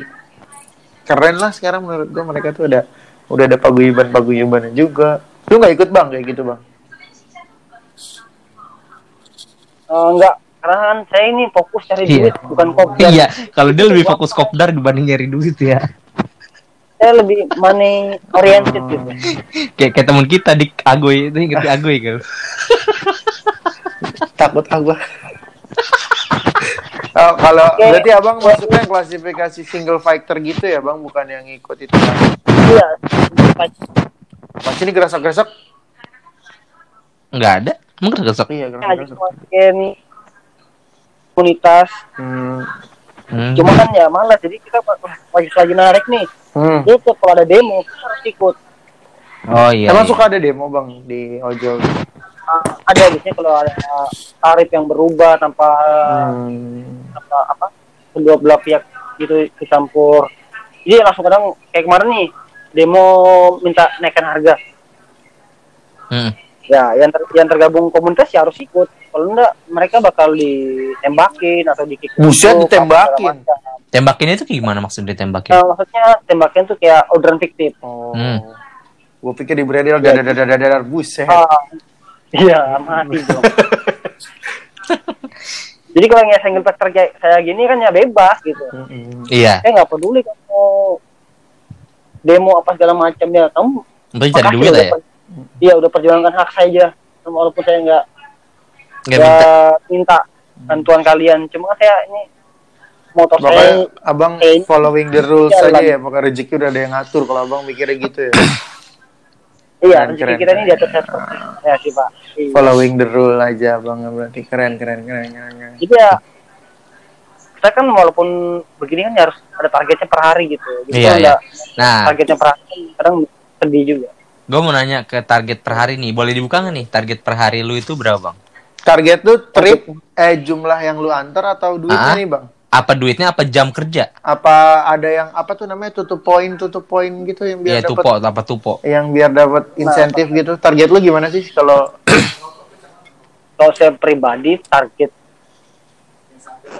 keren lah sekarang menurut gua mereka tuh ada udah ada paguyuban paguyubannya juga. Lu nggak ikut bang kayak gitu bang? Eh, enggak, karena kan saya ini fokus cari Iya. duit, bukan kopdar. Iya, kalau dia lebih fokus kopdar dibanding nyari duit ya. Saya lebih money oriented gitu. Kayak kayak teman kita di Agoy itu inget di Agoy kan. Takut gua. Oh, kalau Oke. berarti abang masuknya klasifikasi single fighter gitu ya bang, bukan yang ikut itu kan? Iya. Pas ini gerasak-gerasak? Enggak ada. Emang kegesek. Iya gerasak-gerasak. masukin komunitas. Hmm. Hmm. Cuma kan ya malas, jadi kita wajib lagi narik nih. Hmm. Jadi tuh kalau ada demo, kita harus ikut. Oh iya. Emang iya. suka ada demo bang di ojol? Ah, ada biasanya kalau ada tarif yang berubah tanpa Hmm. apa apa kedua belah pihak gitu dicampur. Jadi langsung kadang kayak kemarin nih demo minta naikkan harga. Hmm. Ya, yang ter- yang tergabung komunitas ya harus ikut. Kalau enggak mereka bakal ditembakin atau dikick Buset, ditembakin? Tembakinnya itu gimana maksudnya ditembakin? Nah, maksudnya tembakin tuh kayak orderan fiktif. Oh. Hmm. Gue pikir di bredel dadar dadar dadar buset. Ah, iya, mati dong. Jadi kalau yang single factor kayak saya gini kan ya bebas gitu. Mm-mm. Iya. Saya nggak peduli kamu demo apa segala macam ya. Kamu Berarti cari makasih duit lah ya. Iya udah perjuangkan hak saya aja. Walaupun saya nggak Nggak minta. minta bantuan kalian. Cuma saya ini motor Makanya saya abang Eh, following the rules aja Bang. ya, pokoknya rezeki udah ada yang ngatur. Kalau abang mikirnya gitu ya, iya keren, rezeki keren, kita ini di atas satu. Ya sih pak. Iya. following the rule aja abang berarti keren keren keren keren. keren. Jadi ya saya kan walaupun begini kan ya harus ada targetnya per hari gitu. Jadi Iya, iya. Nah, targetnya per hari kadang sedih juga. Gue mau nanya ke target per hari nih. Boleh dibuka nggak nih? Target per hari lu itu berapa bang? Target tuh trip eh jumlah yang lu antar atau duitnya Ah. nih bang? Apa duitnya? Apa jam kerja? Apa ada yang apa tuh namanya tutup poin tutup poin gitu yang biar Iya dapat tupo, apa tupo? yang biar dapat insentif gitu. Target lu gimana sih kalau Kalau saya pribadi target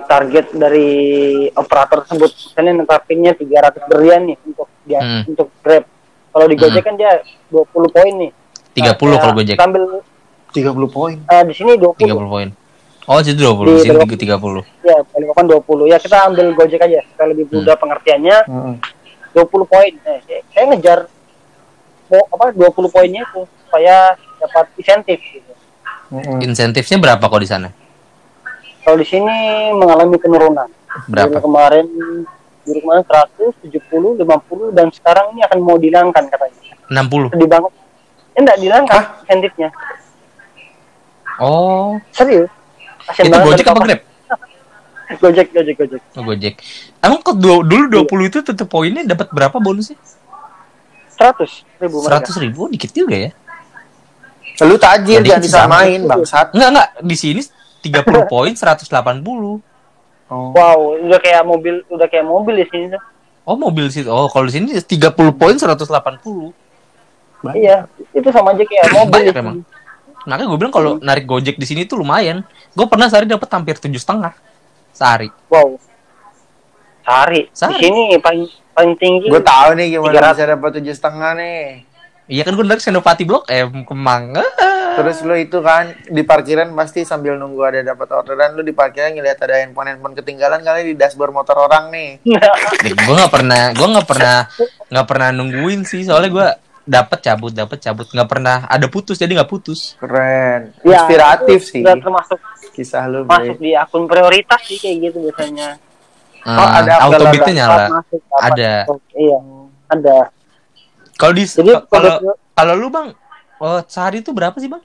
target dari operator tersebut misalnya netapinnya 300 berlian nih untuk dia Hmm. untuk Grab. Kalau di Gojek kan dia 20 poin nih. 30 kalau saya Gojek. Sambil 30 poin? eh, di sini 20. 30 poin. Oh, situ 20, Di sini Belok- 30. Ya, Balikpapan 20. Ya kita ambil Gojek aja supaya lebih mudah pengertiannya. Heeh. 20 poin. Eh, saya- ngejar po- apa 20 poinnya itu supaya dapat insentif gitu. Heeh. Insentifnya berapa kok di sana? Kalau di sini mengalami penurunan. Berapa? Dari kemarin dari kemarin 100, 70, 50 dan sekarang ini akan mau dihilangkan katanya. 60. Sedih banget. Eh, enggak dihilangkan insentifnya. Oh, Serius. Kasian itu banget Gojek apa Grab? Gojek, Gojek, Gojek. Oh, Gojek. Emang kok du- dulu 20 itu tetap poinnya dapat berapa bonusnya? 100 ribu mereka. 100 ribu, dikit juga ya. Lu tajir jangan disamain bangsat. Enggak, enggak. Di sini 30 poin 180. Oh. Wow, udah kayak mobil, udah kayak mobil di sini tuh. Oh, mobil sih. Oh, kalau di sini 30 poin 180. Iya, itu sama aja kayak mobil. Banyak di emang. Makanya gue bilang kalau narik Gojek di sini tuh lumayan. Gue pernah sehari dapat hampir tujuh setengah sehari. Wow. Sehari. Di Sehari. sini paling paling tinggi. Gue tahu nih gimana 300. bisa dapat tujuh setengah nih. Iya kan gue narik Senopati Blok M Kemang. Terus lu itu kan di parkiran pasti sambil nunggu ada dapat orderan lu di parkiran ngeliat ada handphone handphone ketinggalan kali di dashboard motor orang nih. gue nggak pernah, gue nggak pernah, nggak pernah nungguin sih. Soalnya gue dapat cabut dapat cabut nggak pernah ada putus jadi nggak putus Keren. Ya, Inspiratif sih. udah termasuk Kisah lu, masuk Bre. di akun prioritas sih kayak gitu biasanya. Oh, ada auto beatnya nyala masuk, Ada. masuk. Iya, ada. kalau di kalau kalau lu bang oh, sehari itu berapa sih bang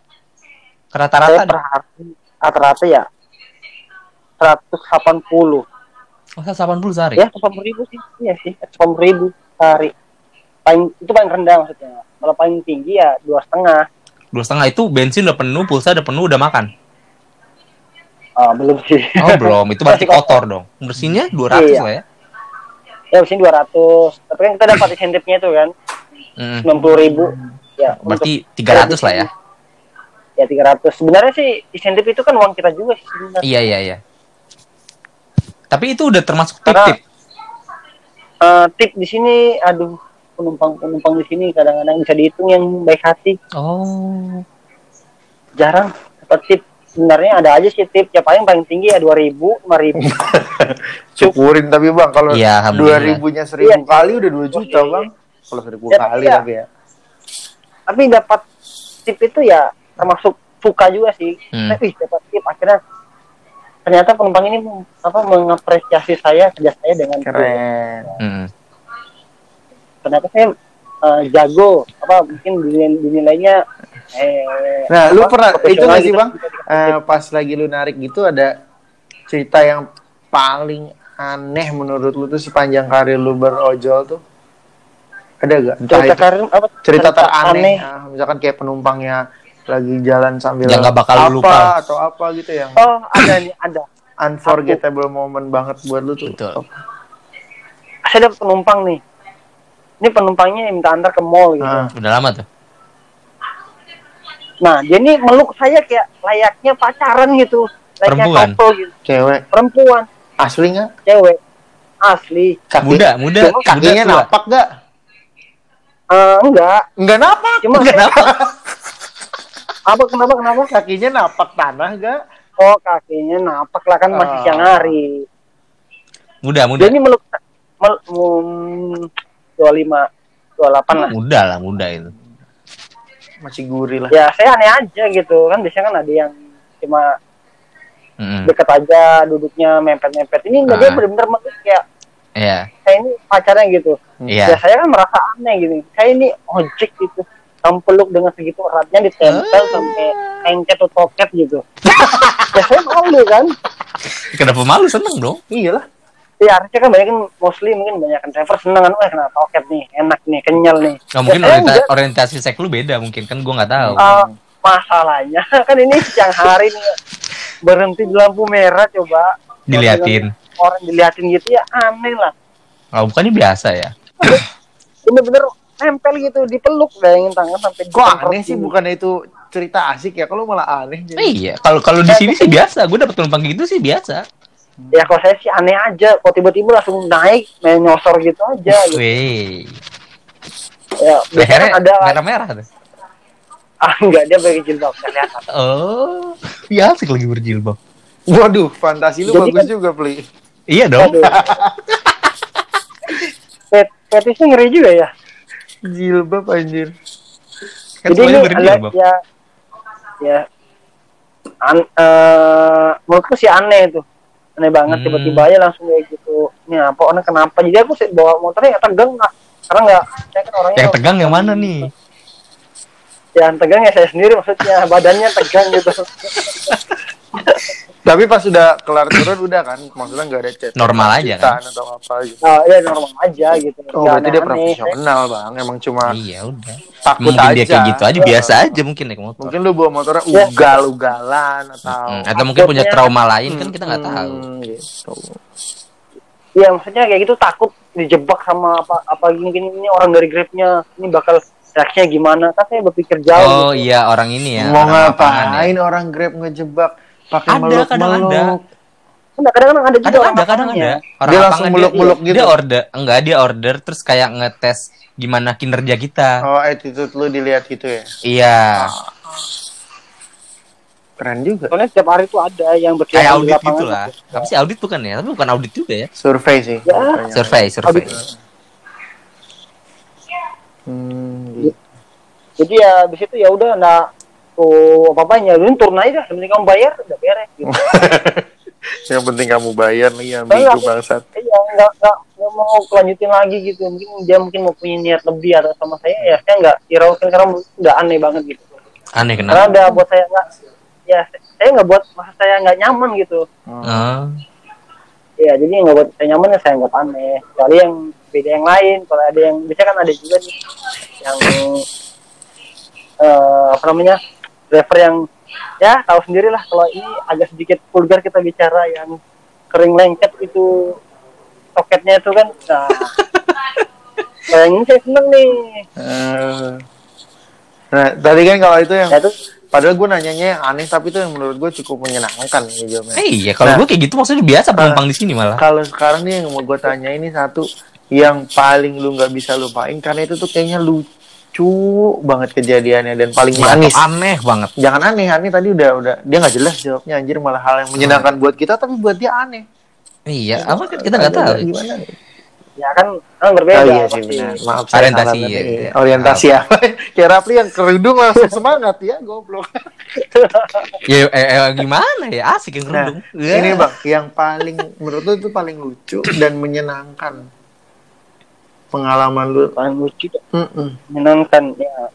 saya rata-rata per hari rata-rata ya 180 oh 80 sehari? Ya 80 ribu sih. Iya sih 80 ribu sehari. Paling itu paling rendah maksudnya. Kalau paling tinggi ya dua setengah. Dua setengah itu bensin udah penuh pulsa udah penuh udah makan? Ah belum sih. Oh belum. Itu berarti kotor. dong. Bersihnya 200 Iya. lah ya? Ya sini 200 tapi kan kita dapat insentifnya itu kan. Mm, 90 ribu. Ya berarti 300 lah ya ya 300 sebenarnya sih insentif itu kan uang kita juga sih sebenarnya iya iya iya tapi itu udah termasuk Karena- tip-tip Eh, tip di sini aduh penumpang penumpang di sini kadang-kadang bisa dihitung yang baik hati oh jarang dapat tip sebenarnya ada aja sih tip ya paling paling tinggi ya 2000 5000 Syukurin tapi bang kalau Iya, dua alhamdulillah. ribunya seribu Iya. kali udah 2 juta Iya. bang. Kalau seribu Ya, kali iya. tapi ya. tapi dapat tip itu ya termasuk suka juga sih Hmm. tapi dapat tip akhirnya ternyata penumpang ini apa mengapresiasi saya kerja saya dengan Keren. Mm. ternyata saya eh, jago apa mungkin dinilai- dinilainya eh Nah, lu apa, pernah itu nggak sih gitu. bang? Eh, pas lagi lu narik gitu ada cerita yang paling aneh menurut lu tuh sepanjang karir lu berojol tuh? Ada gak? Entah cerita itu karir apa cerita teraneh, ah, misalkan kayak penumpangnya lagi jalan sambil Yang nggak bakal apa lu lupa. atau apa gitu yang oh ada nih ada unforgettable moment banget buat lu tuh. Betul. saya dapat penumpang nih ini penumpangnya yang minta antar ke mall gitu Ah. udah lama tuh nah dia nih meluk saya kayak layaknya pacaran gitu layaknya Perempuan? couple gitu Cewek perempuan asli nggak? cewek asli Kaki, muda muda Cuma kakinya muda napak gak? Eh, enggak Enggak napak. cuma Enggak napak. Apa kenapa kenapa Kakinya napak tanah gak? oh kakinya napak lah kan masih Ah. siang hari. Muda muda dia ini meluk mel, um, 25 28 lah. Muda lah muda itu. Masih gurih lah. ya saya aneh aja gitu. Kan biasanya kan ada yang cuma deket aja duduknya mepet-mepet. Ini enggak dia Ah. benar-benar meluk kayak Iya. saya ini pacarnya gitu. Iya. Ya saya kan merasa aneh gitu. Saya ini ojek gitu kamu peluk dengan segitu eratnya ditempel Ah. sampai engket atau toket gitu. Ya saya malu kan. Kenapa malu? Seneng dong. Iya lah. ya harusnya kan banyak kan mostly mungkin banyak kan. Driver seneng kan wah kena toket nih? Enak nih kenyal nih. Nggak mungkin ya, orienta- enggak. orientasi seks lu beda mungkin kan gua nggak tahu. Ah, masalahnya kan ini siang hari nih. Berhenti di lampu merah coba. Diliatin. orang diliatin gitu ya aneh lah. Oh, bukannya biasa ya? Bener-bener nempel gitu dipeluk bayangin tangan sampai Kok aneh sih bukan itu cerita asik ya? Kalau malah aneh jadi. iya kalau kalau di sini sih biasa gue dapet penumpang gitu sih biasa ya kalau saya sih aneh aja kok tiba-tiba langsung naik main nyosor gitu aja gitu. Wih, ya biasanya ada merah-merah tuh. ah enggak dia pakai jilbab kelihatan Oh, iya asik lagi berjilbab. Waduh, fantasi lu Jadi bagus kan- juga, Pli. Iya dong. Petisnya ngeri juga ya Jilbab anjir. Kan jadi ini ada ya. Ya. An, eh, menurutku sih aneh itu. Aneh banget Hmm. tiba-tiba aja langsung kayak gitu. Ini apa? Orang kenapa? Jadi aku sih bawa motornya ya tegang nggak karena nggak saya kan orangnya Yang tegang yang mana nih? Yang tegang ya saya sendiri maksudnya badannya tegang gitu Tapi pas sudah kelar turun udah kan, maksudnya nggak ada chat. Normal aja kan? Atau apa gitu. nah, ya normal aja gitu Oh, berarti dia profesional, Bang. Emang cuma Iya udah. takut Mungkin aja. dia kayak gitu aja biasa aja mungkin naik motor. Mungkin lu bawa motornya Ya. ugal-ugalan atau Hmm, Atau mungkin punya trauma lain kan kita nggak tahu. Hmm, gitu. Iya maksudnya kayak gitu takut dijebak sama apa apa mungkin ini orang dari Grabnya ini bakal reaksinya gimana kan saya berpikir jauh Oh gitu. iya orang ini ya. Mau orang lapangan ya. ngapain orang Grab ngejebak pakai Ada, kadang ada. meluk-meluk. Kan kadang-kadang ada juga Kadang orang ada, kadang ada. Orang Dia langsung muluk-muluk dia, gitu. Dia order, enggak dia order terus kayak ngetes gimana kinerja kita. Oh, attitude lu dilihat gitu ya. Iya. Keren juga. Soalnya setiap hari tuh ada yang berkeliaran Kayak di audit gitu lah. Apa sih audit bukan ya? Tapi bukan audit juga ya. Survei sih. Ya. Survei, survei. Audit. Hmm, gitu. jadi ya habis itu ya udah nggak tuh apa apanya lu turun aja dah yang penting kamu bayar udah beres gitu Yang penting kamu bayar nih yang Enggak. bigu bangsat. iya nggak nggak nggak mau lanjutin lagi gitu mungkin dia mungkin mau punya niat lebih atau sama saya ya saya nggak hiraukan karena udah aneh banget gitu Aneh karena kenapa? udah buat saya nggak ya saya nggak buat masa saya nggak nyaman gitu Oh. ya jadi nggak buat saya nyaman ya saya nggak aneh kecuali yang beda yang lain kalau ada yang biasanya kan ada juga nih yang eh apa namanya driver yang ya tahu sendiri lah kalau ini agak sedikit vulgar kita bicara yang kering lengket itu soketnya itu kan nah kalau yang ini saya seneng nih Eh. Nah, tadi kan kalau itu yang ya itu padahal gue nanyanya yang aneh tapi itu yang menurut gue cukup menyenangkan ya jawabnya. Eh, iya, kalau Nah. gue kayak gitu maksudnya biasa penumpang di sini malah. Kalau sekarang nih yang mau gue tanya ini satu yang paling lu nggak bisa lupain karena itu tuh kayaknya lucu banget kejadiannya dan paling manis. Aneh banget. Jangan aneh, aneh tadi udah udah dia nggak jelas jawabnya anjir malah hal yang menyenangkan buat kita tapi buat dia aneh. Iya, apa kan kita nggak tahu. Gimana? ya kan kan berbeda Oh iya sih pasti. benar. Maaf saya Orientasi, salah ya, ya. Orientasi ya. Kayak Rafli yang kerudung langsung semangat ya, goblok. Ya eh, eh, gimana ya? Asik yang Nah, kerudung. Iya. ini bang, yang paling menurut lu itu paling lucu dan menyenangkan pengalaman lu. paling lucu dan Mm-mm. menyenangkan ya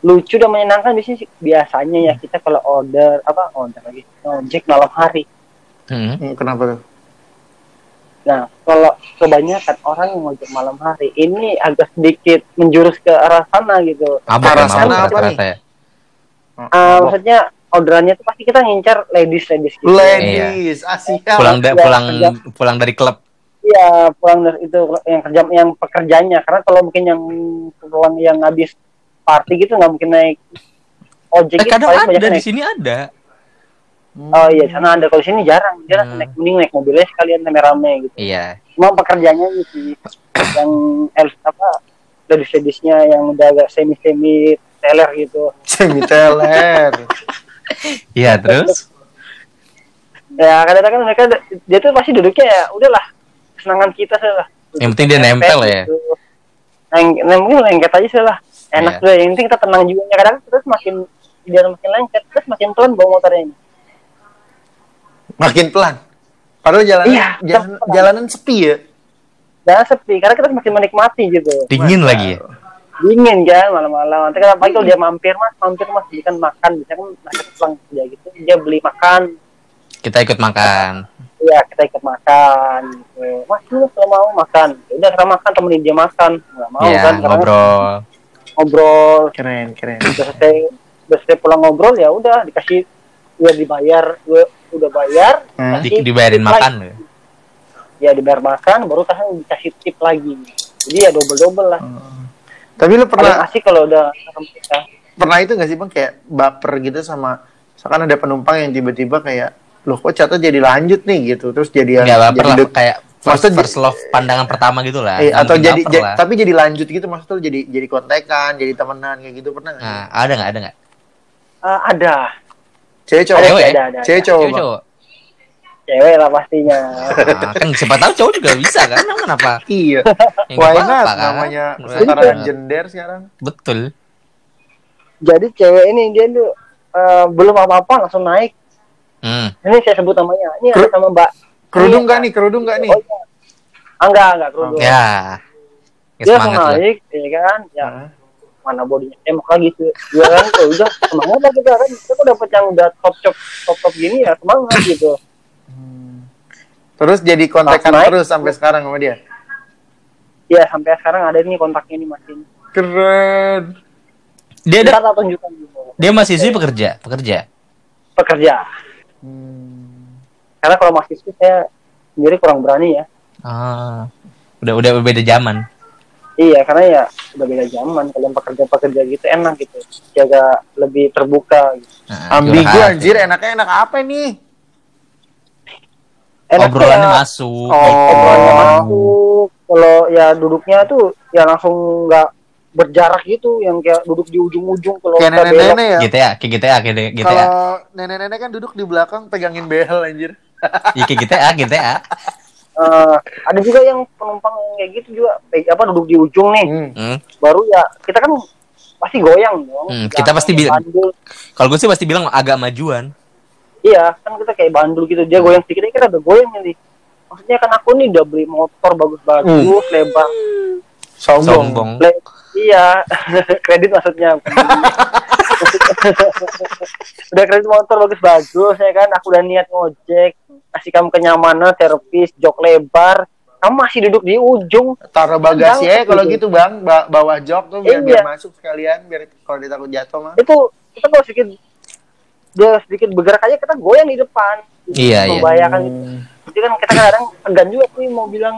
lucu dan menyenangkan biasanya sih- biasanya ya kita kalau order apa order lagi ojek malam hari Hmm. Hmm, Kenapa tuh? nah kalau kebanyakan orang yang ojek malam hari ini agak sedikit menjurus ke arah sana gitu Arah ya, sana mabok apa rata-rata ya. Ah, maksudnya orderannya tuh pasti kita ngincar ladies ladies gitu Ladies, Asia. Pulang da- ya, pulang pulang dari klub. Iya pulang dari itu yang kerja yang pekerjanya karena kalau mungkin yang pulang yang habis party gitu nggak mungkin naik ojek Eh, gitu, kadang ada di naik sini ada. Oh iya, sana ada kalau sini jarang. Jarang Hmm. naik mending naik mobilnya sekalian rame-rame gitu. Iya. Cuma pekerjaannya gitu yang el apa ladies-ladiesnya yang udah agak semi-semi teler gitu. Semi teler. Iya, terus Ya kadang-kadang mereka dia tuh pasti duduknya ya udahlah kesenangan kita sih lah. Yang penting dia nempel ya. Gitu. Nah, mungkin lengket aja sih lah. Enak Iya. juga. Yang penting kita tenang juga. Ya, kadang terus makin dia makin lengket terus makin pelan bawa motornya ini. Makin pelan. Padahal jalanan Iya, jalan, pelan. jalanan sepi ya. Jangan sepi karena kita semakin menikmati gitu. dingin Mantap. lagi ya. dingin kan malam-malam nanti kan apalagi kalau dia mampir mas mampir mas dia kan makan bisa kan mereka pulang kerja gitu dia beli makan Kita ikut makan. Ya kita ikut makan gitu mas lu kalau mau makan Ya udah kita makan temenin dia makan nggak mau Iya, kan karena ngobrol. ngobrol Keren, keren. udah selesai udah selesai pulang ngobrol ya udah dikasih udah dibayar udah, udah bayar Hmm. Di, kasih dibayarin makan. lagi. ya dibayar makan baru kasih dikasih tip lagi jadi ya double double lah Tapi lu paling pernah asik kalau udah ya. pernah itu gak sih bang kayak baper gitu sama misalkan ada penumpang yang tiba-tiba kayak loh kok catat jadi lanjut nih gitu terus jadi baper jadi lah dek- kayak first, Maksudnya- first love pandangan pertama gitu lah. eh, Nggak atau jadi lah. tapi jadi lanjut gitu maksudnya jadi jadi kontekan jadi temenan kayak gitu pernah nggak? Nah, ada nggak ada nggak? Eh, ada cewek cowok Cewek? ada ada, cewek ada. cowok Cewek Bang? cowok. cewek lah pastinya Nah, kan siapa tahu cowok juga bisa kan? Emang Kenapa? iya Ya, why not kan? namanya not? gender sekarang Betul. jadi cewek ini dia tuh eh, belum apa-apa langsung naik Hmm. ini saya sebut namanya. Ini ada Ker- sama mbak. kerudung Ini, nggak nih? Kerudung nggak nih? Oh, iya. Ah, enggak enggak kerudung. Ya. Ya, dia langsung semangat naik ya kan? Ya. Hah? mana bodinya? Tembak lagi tuh dia kan? Ya udah semangat lah kita kan? Kita kok dapet yang udah top top top top gini ya semangat gitu. Terus jadi kontekan Pas naik. terus sampai sekarang sama dia? Ya sampai sekarang ada nih kontaknya ini masih keren. Dia ada ntar tunjukkan dia mahasiswi pekerja, pekerja. pekerja Hmm. karena kalau mahasiswa saya sendiri kurang berani ya Ah. Udah udah beda zaman. iya karena ya udah beda zaman kalian pekerja pekerja gitu enak gitu jaga lebih terbuka gitu. Nah, ambigu anjir enaknya enak apa nih Enaknya Obrolannya ya, masuk. Oh. obrolannya masuk kalau ya duduknya tuh ya langsung nggak berjarak gitu yang kayak duduk di ujung-ujung kalau kayak nenek-nenek ya GTA, kayak GTA, kayak GTA. kalau nenek-nenek kan duduk di belakang pegangin behel anjir Iya kayak GTA, GTA. Eh, ada juga yang penumpang yang kayak gitu juga pe- apa duduk di ujung nih hmm. Hmm. baru ya kita kan pasti goyang dong. Hmm, kita pasti kayak bil- bandul. Kalau gue sih pasti bilang agak majuan. Iya, kan kita kayak bandul gitu. Dia goyang sedikit kita udah goyang nih. Maksudnya kan aku nih udah beli motor bagus-bagus, lebar. Sombong. Sombong. Le- iya, kredit maksudnya. udah kredit motor bagus-bagus ya kan. Aku udah niat ngojek, kasih kamu kenyamanan, servis, jok lebar. Kamu masih duduk di ujung. Taruh bagasi ya kalau gitu. gitu bang, ba- bawah jok tuh biar Iya. biar masuk sekalian, biar kalau dia takut jatuh mah. Itu kita kalau sedikit dia sedikit bergerak aja kita goyang di depan. Iya, iya. Membahayakan gitu. Jadi kan kita kadang enggan juga nih mau bilang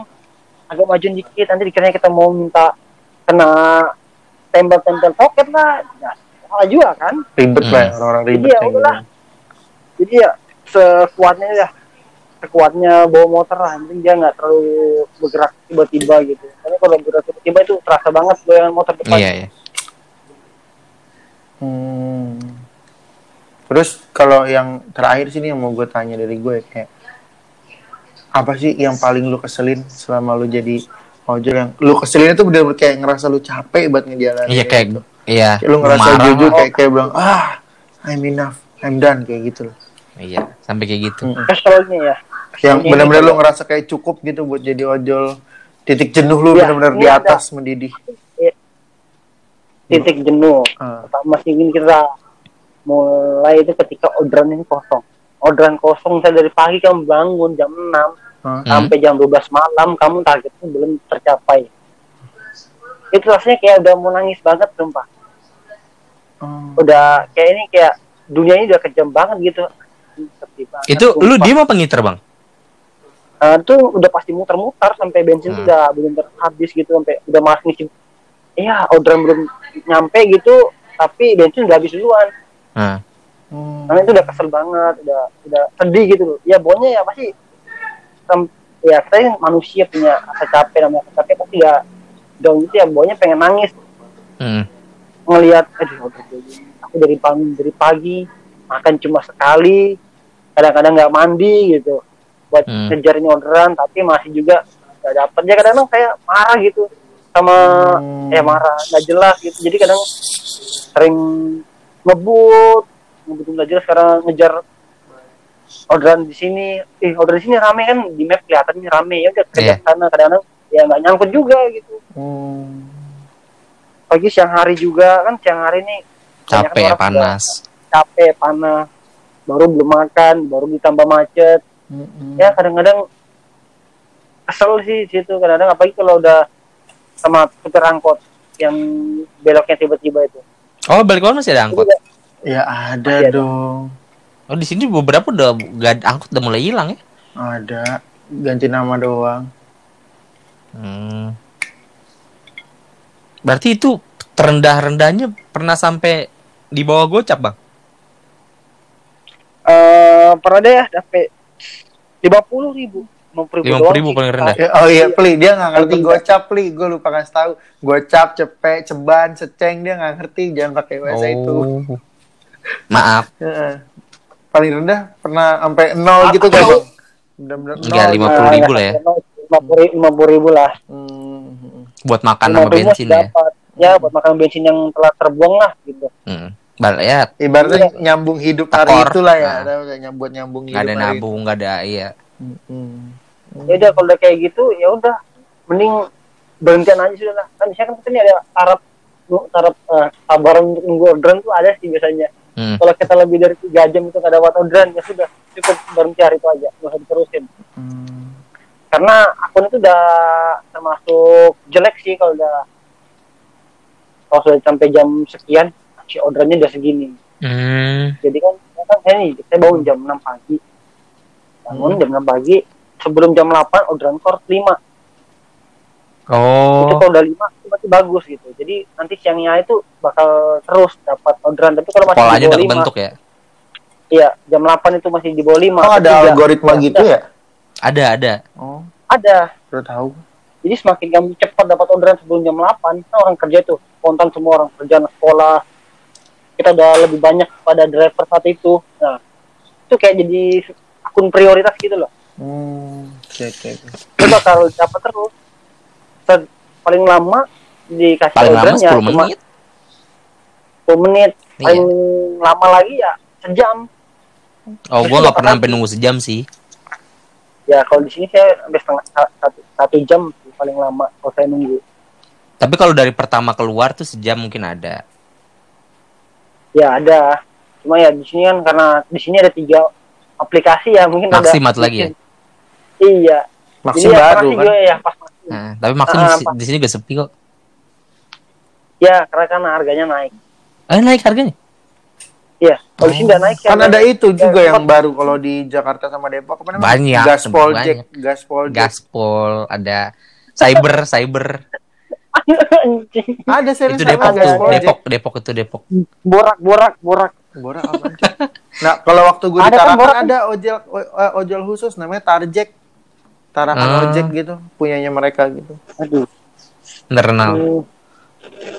agak maju dikit nanti dikiranya kita mau minta kena tempel-tempel pocket lah ya salah juga kan Ribet Hmm. lah orang-orang ribet Iya, udahlah. gitu. jadi ya sekuatnya ya sekuatnya bawa motor lah penting dia nggak terlalu bergerak tiba-tiba gitu karena kalau bergerak tiba-tiba itu terasa banget goyangan motor depan Iya, iya. Hmm. Terus kalau yang terakhir sini yang mau gue tanya dari gue kayak apa sih yang paling lu keselin selama lu jadi ojek yang lu keselin itu bener-bener kayak ngerasa lu capek buat ngejalanin Iya kayak gitu. iya. Kayak lu ngerasa marah. jujur kayak kayak bilang ah I'm enough I'm done kayak gitu loh Iya, sampai kayak gitu. Mm-mm. keselnya ya yang benar-benar lu ngerasa kayak cukup gitu buat jadi ojol titik jenuh lu Iya, benar-benar di ada. atas mendidih titik jenuh Ah. pertama sih ini kita mulai itu ketika orderan ini kosong orderan kosong saya dari pagi kamu bangun jam 6 Ah. Hmm. sampai jam 12 malam kamu targetnya belum tercapai itu rasanya kayak udah mau nangis banget sumpah Oh. udah kayak ini kayak dunia ini udah kejam banget gitu banget, Itu lu sumpah. diem apa ngiter, Bang? Eh, tuh udah pasti muter-muter sampai bensin Hmm. udah belum terhabis gitu sampai udah masuk ngisi iya orderan belum nyampe gitu tapi bensin udah habis duluan Nah, Hmm. karena itu udah kesel banget udah udah sedih gitu loh ya pokoknya ya pasti sem- ya kan manusia punya rasa capek namanya rasa capek pasti ya dong gitu ya pokoknya pengen nangis hmm. ngelihat aduh aku dari pagi dari pagi makan cuma sekali kadang-kadang nggak mandi gitu buat Hmm. ngejar ini orderan tapi masih juga nggak dapet ya kadang-kadang kayak marah gitu sama Hmm. ya marah nggak jelas gitu jadi kadang sering ngebut ngebut nggak jelas karena ngejar orderan di sini eh order di sini rame kan di map kelihatan ini rame ya udah kerja Iya. sana kadang-kadang ya nggak nyangkut juga gitu Hmm. pagi siang hari juga kan siang hari ini Capek ya, panas. capek panas baru belum makan baru ditambah macet Hmm. ya kadang-kadang kesel sih di situ kadang-kadang apalagi kalau udah sama supir angkot yang beloknya tiba-tiba itu Oh, balik masih ada angkot. Ya ada ada. dong. Oh, di sini beberapa udah gak angkot udah mulai hilang ya. Ada. Ganti nama doang. Hmm. Berarti itu terendah-rendahnya pernah sampai di bawah gocap, Bang? eh pernah deh ya dapat lima puluh ribu lima puluh ribu, 50.000 doang sih. paling rendah. Ya, oh iya, Pli. Dia nggak ngerti gocap, Pli. Gue lupa kasih tahu. Gocap, cepet, ceban, seceng. Dia nggak ngerti. Jangan pakai bahasa itu. Oh. Maaf. Paling rendah pernah sampai nol gitu kan, Bang? Nol. Enggak, lima puluh ribu lah ya. lima puluh lima puluh ribu lah Hmm. Buat makan sama bensin ya. dapat ya buat makan bensin yang telah terbuang lah gitu Hmm. Bal ya, Ibaratnya nyambung hidup hari Tekor. itu lah ya. Nah. Ada kayak nyam- buat nyambung hidup ada nabung, nggak ada iya. Hmm. ya udah kalau udah kayak gitu ya udah mending berhentian aja sudah lah kan biasanya kan kita nih ada taraf taraf eh, sabaran untuk nunggu orderan tuh ada sih biasanya Hmm. kalau kita lebih dari tiga jam itu nggak dapat orderan ya sudah cukup berhenti hari itu aja nggak usah diterusin Hmm. karena akun itu udah termasuk jelek sih kalau udah kalau sudah sampai jam sekian si orderannya udah segini Hmm. jadi kan kan saya nih saya bangun jam 6 pagi bangun Hmm. jam 6 pagi sebelum jam 8 orderan kor 5 itu Oh. kalau udah 5 itu masih bagus gitu jadi nanti siangnya itu bakal terus dapat orderan tapi kalau masih Polanya di udah bawah 5 kebentuk ya. iya jam 8 itu masih di bawah 5 Oh, ada algoritma gitu ya? Ada, ada. Oh, ada udah tahu. Jadi semakin kamu cepat dapat orderan sebelum jam 8, kan orang kerja tuh spontan semua orang kerja anak sekolah. Kita udah lebih banyak pada driver saat itu. Nah, itu kayak jadi akun prioritas gitu loh. Hmm. Oke, oke. oke. Itu bakal dapat terus. Paling lama dikasih Paling lama orderannya 10 cuma menit. 10 menit Iya. paling lama lagi ya sejam Oh, gua nggak pernah sampai nunggu sejam sih. ya kalau di sini saya sampai setengah sa- satu, satu jam paling lama kalau saya nunggu Tapi kalau dari pertama keluar tuh sejam mungkin ada. ya ada cuma ya di sini kan karena di sini ada tiga aplikasi ya mungkin ada Maxim satu lagi ya? iya ya, baru sih kan? gue ya pas. Nah, tapi Maxim Ah, di, sini gak sepi kok. ya karena kan harganya naik Eh, naik harganya? iya kalau di sini udah naik ya Kan ada itu juga ya, yang baru kalau di Jakarta sama Depok namanya? Banyak, Gaspol banyak. Jack, Gaspol Jack. Gaspol, ada cyber, cyber. Anjing. Ada serius itu Depok tuh, Gaspol Jack. Depok, Depok itu Depok. borak borak borak Borak apa? Nah, kalau waktu gue di Ada kan Tarakan ada ojol o- ojol khusus namanya Tarjek. Tarakan Ah. ojek gitu, punyanya mereka gitu. aduh Bener kenal. Hmm.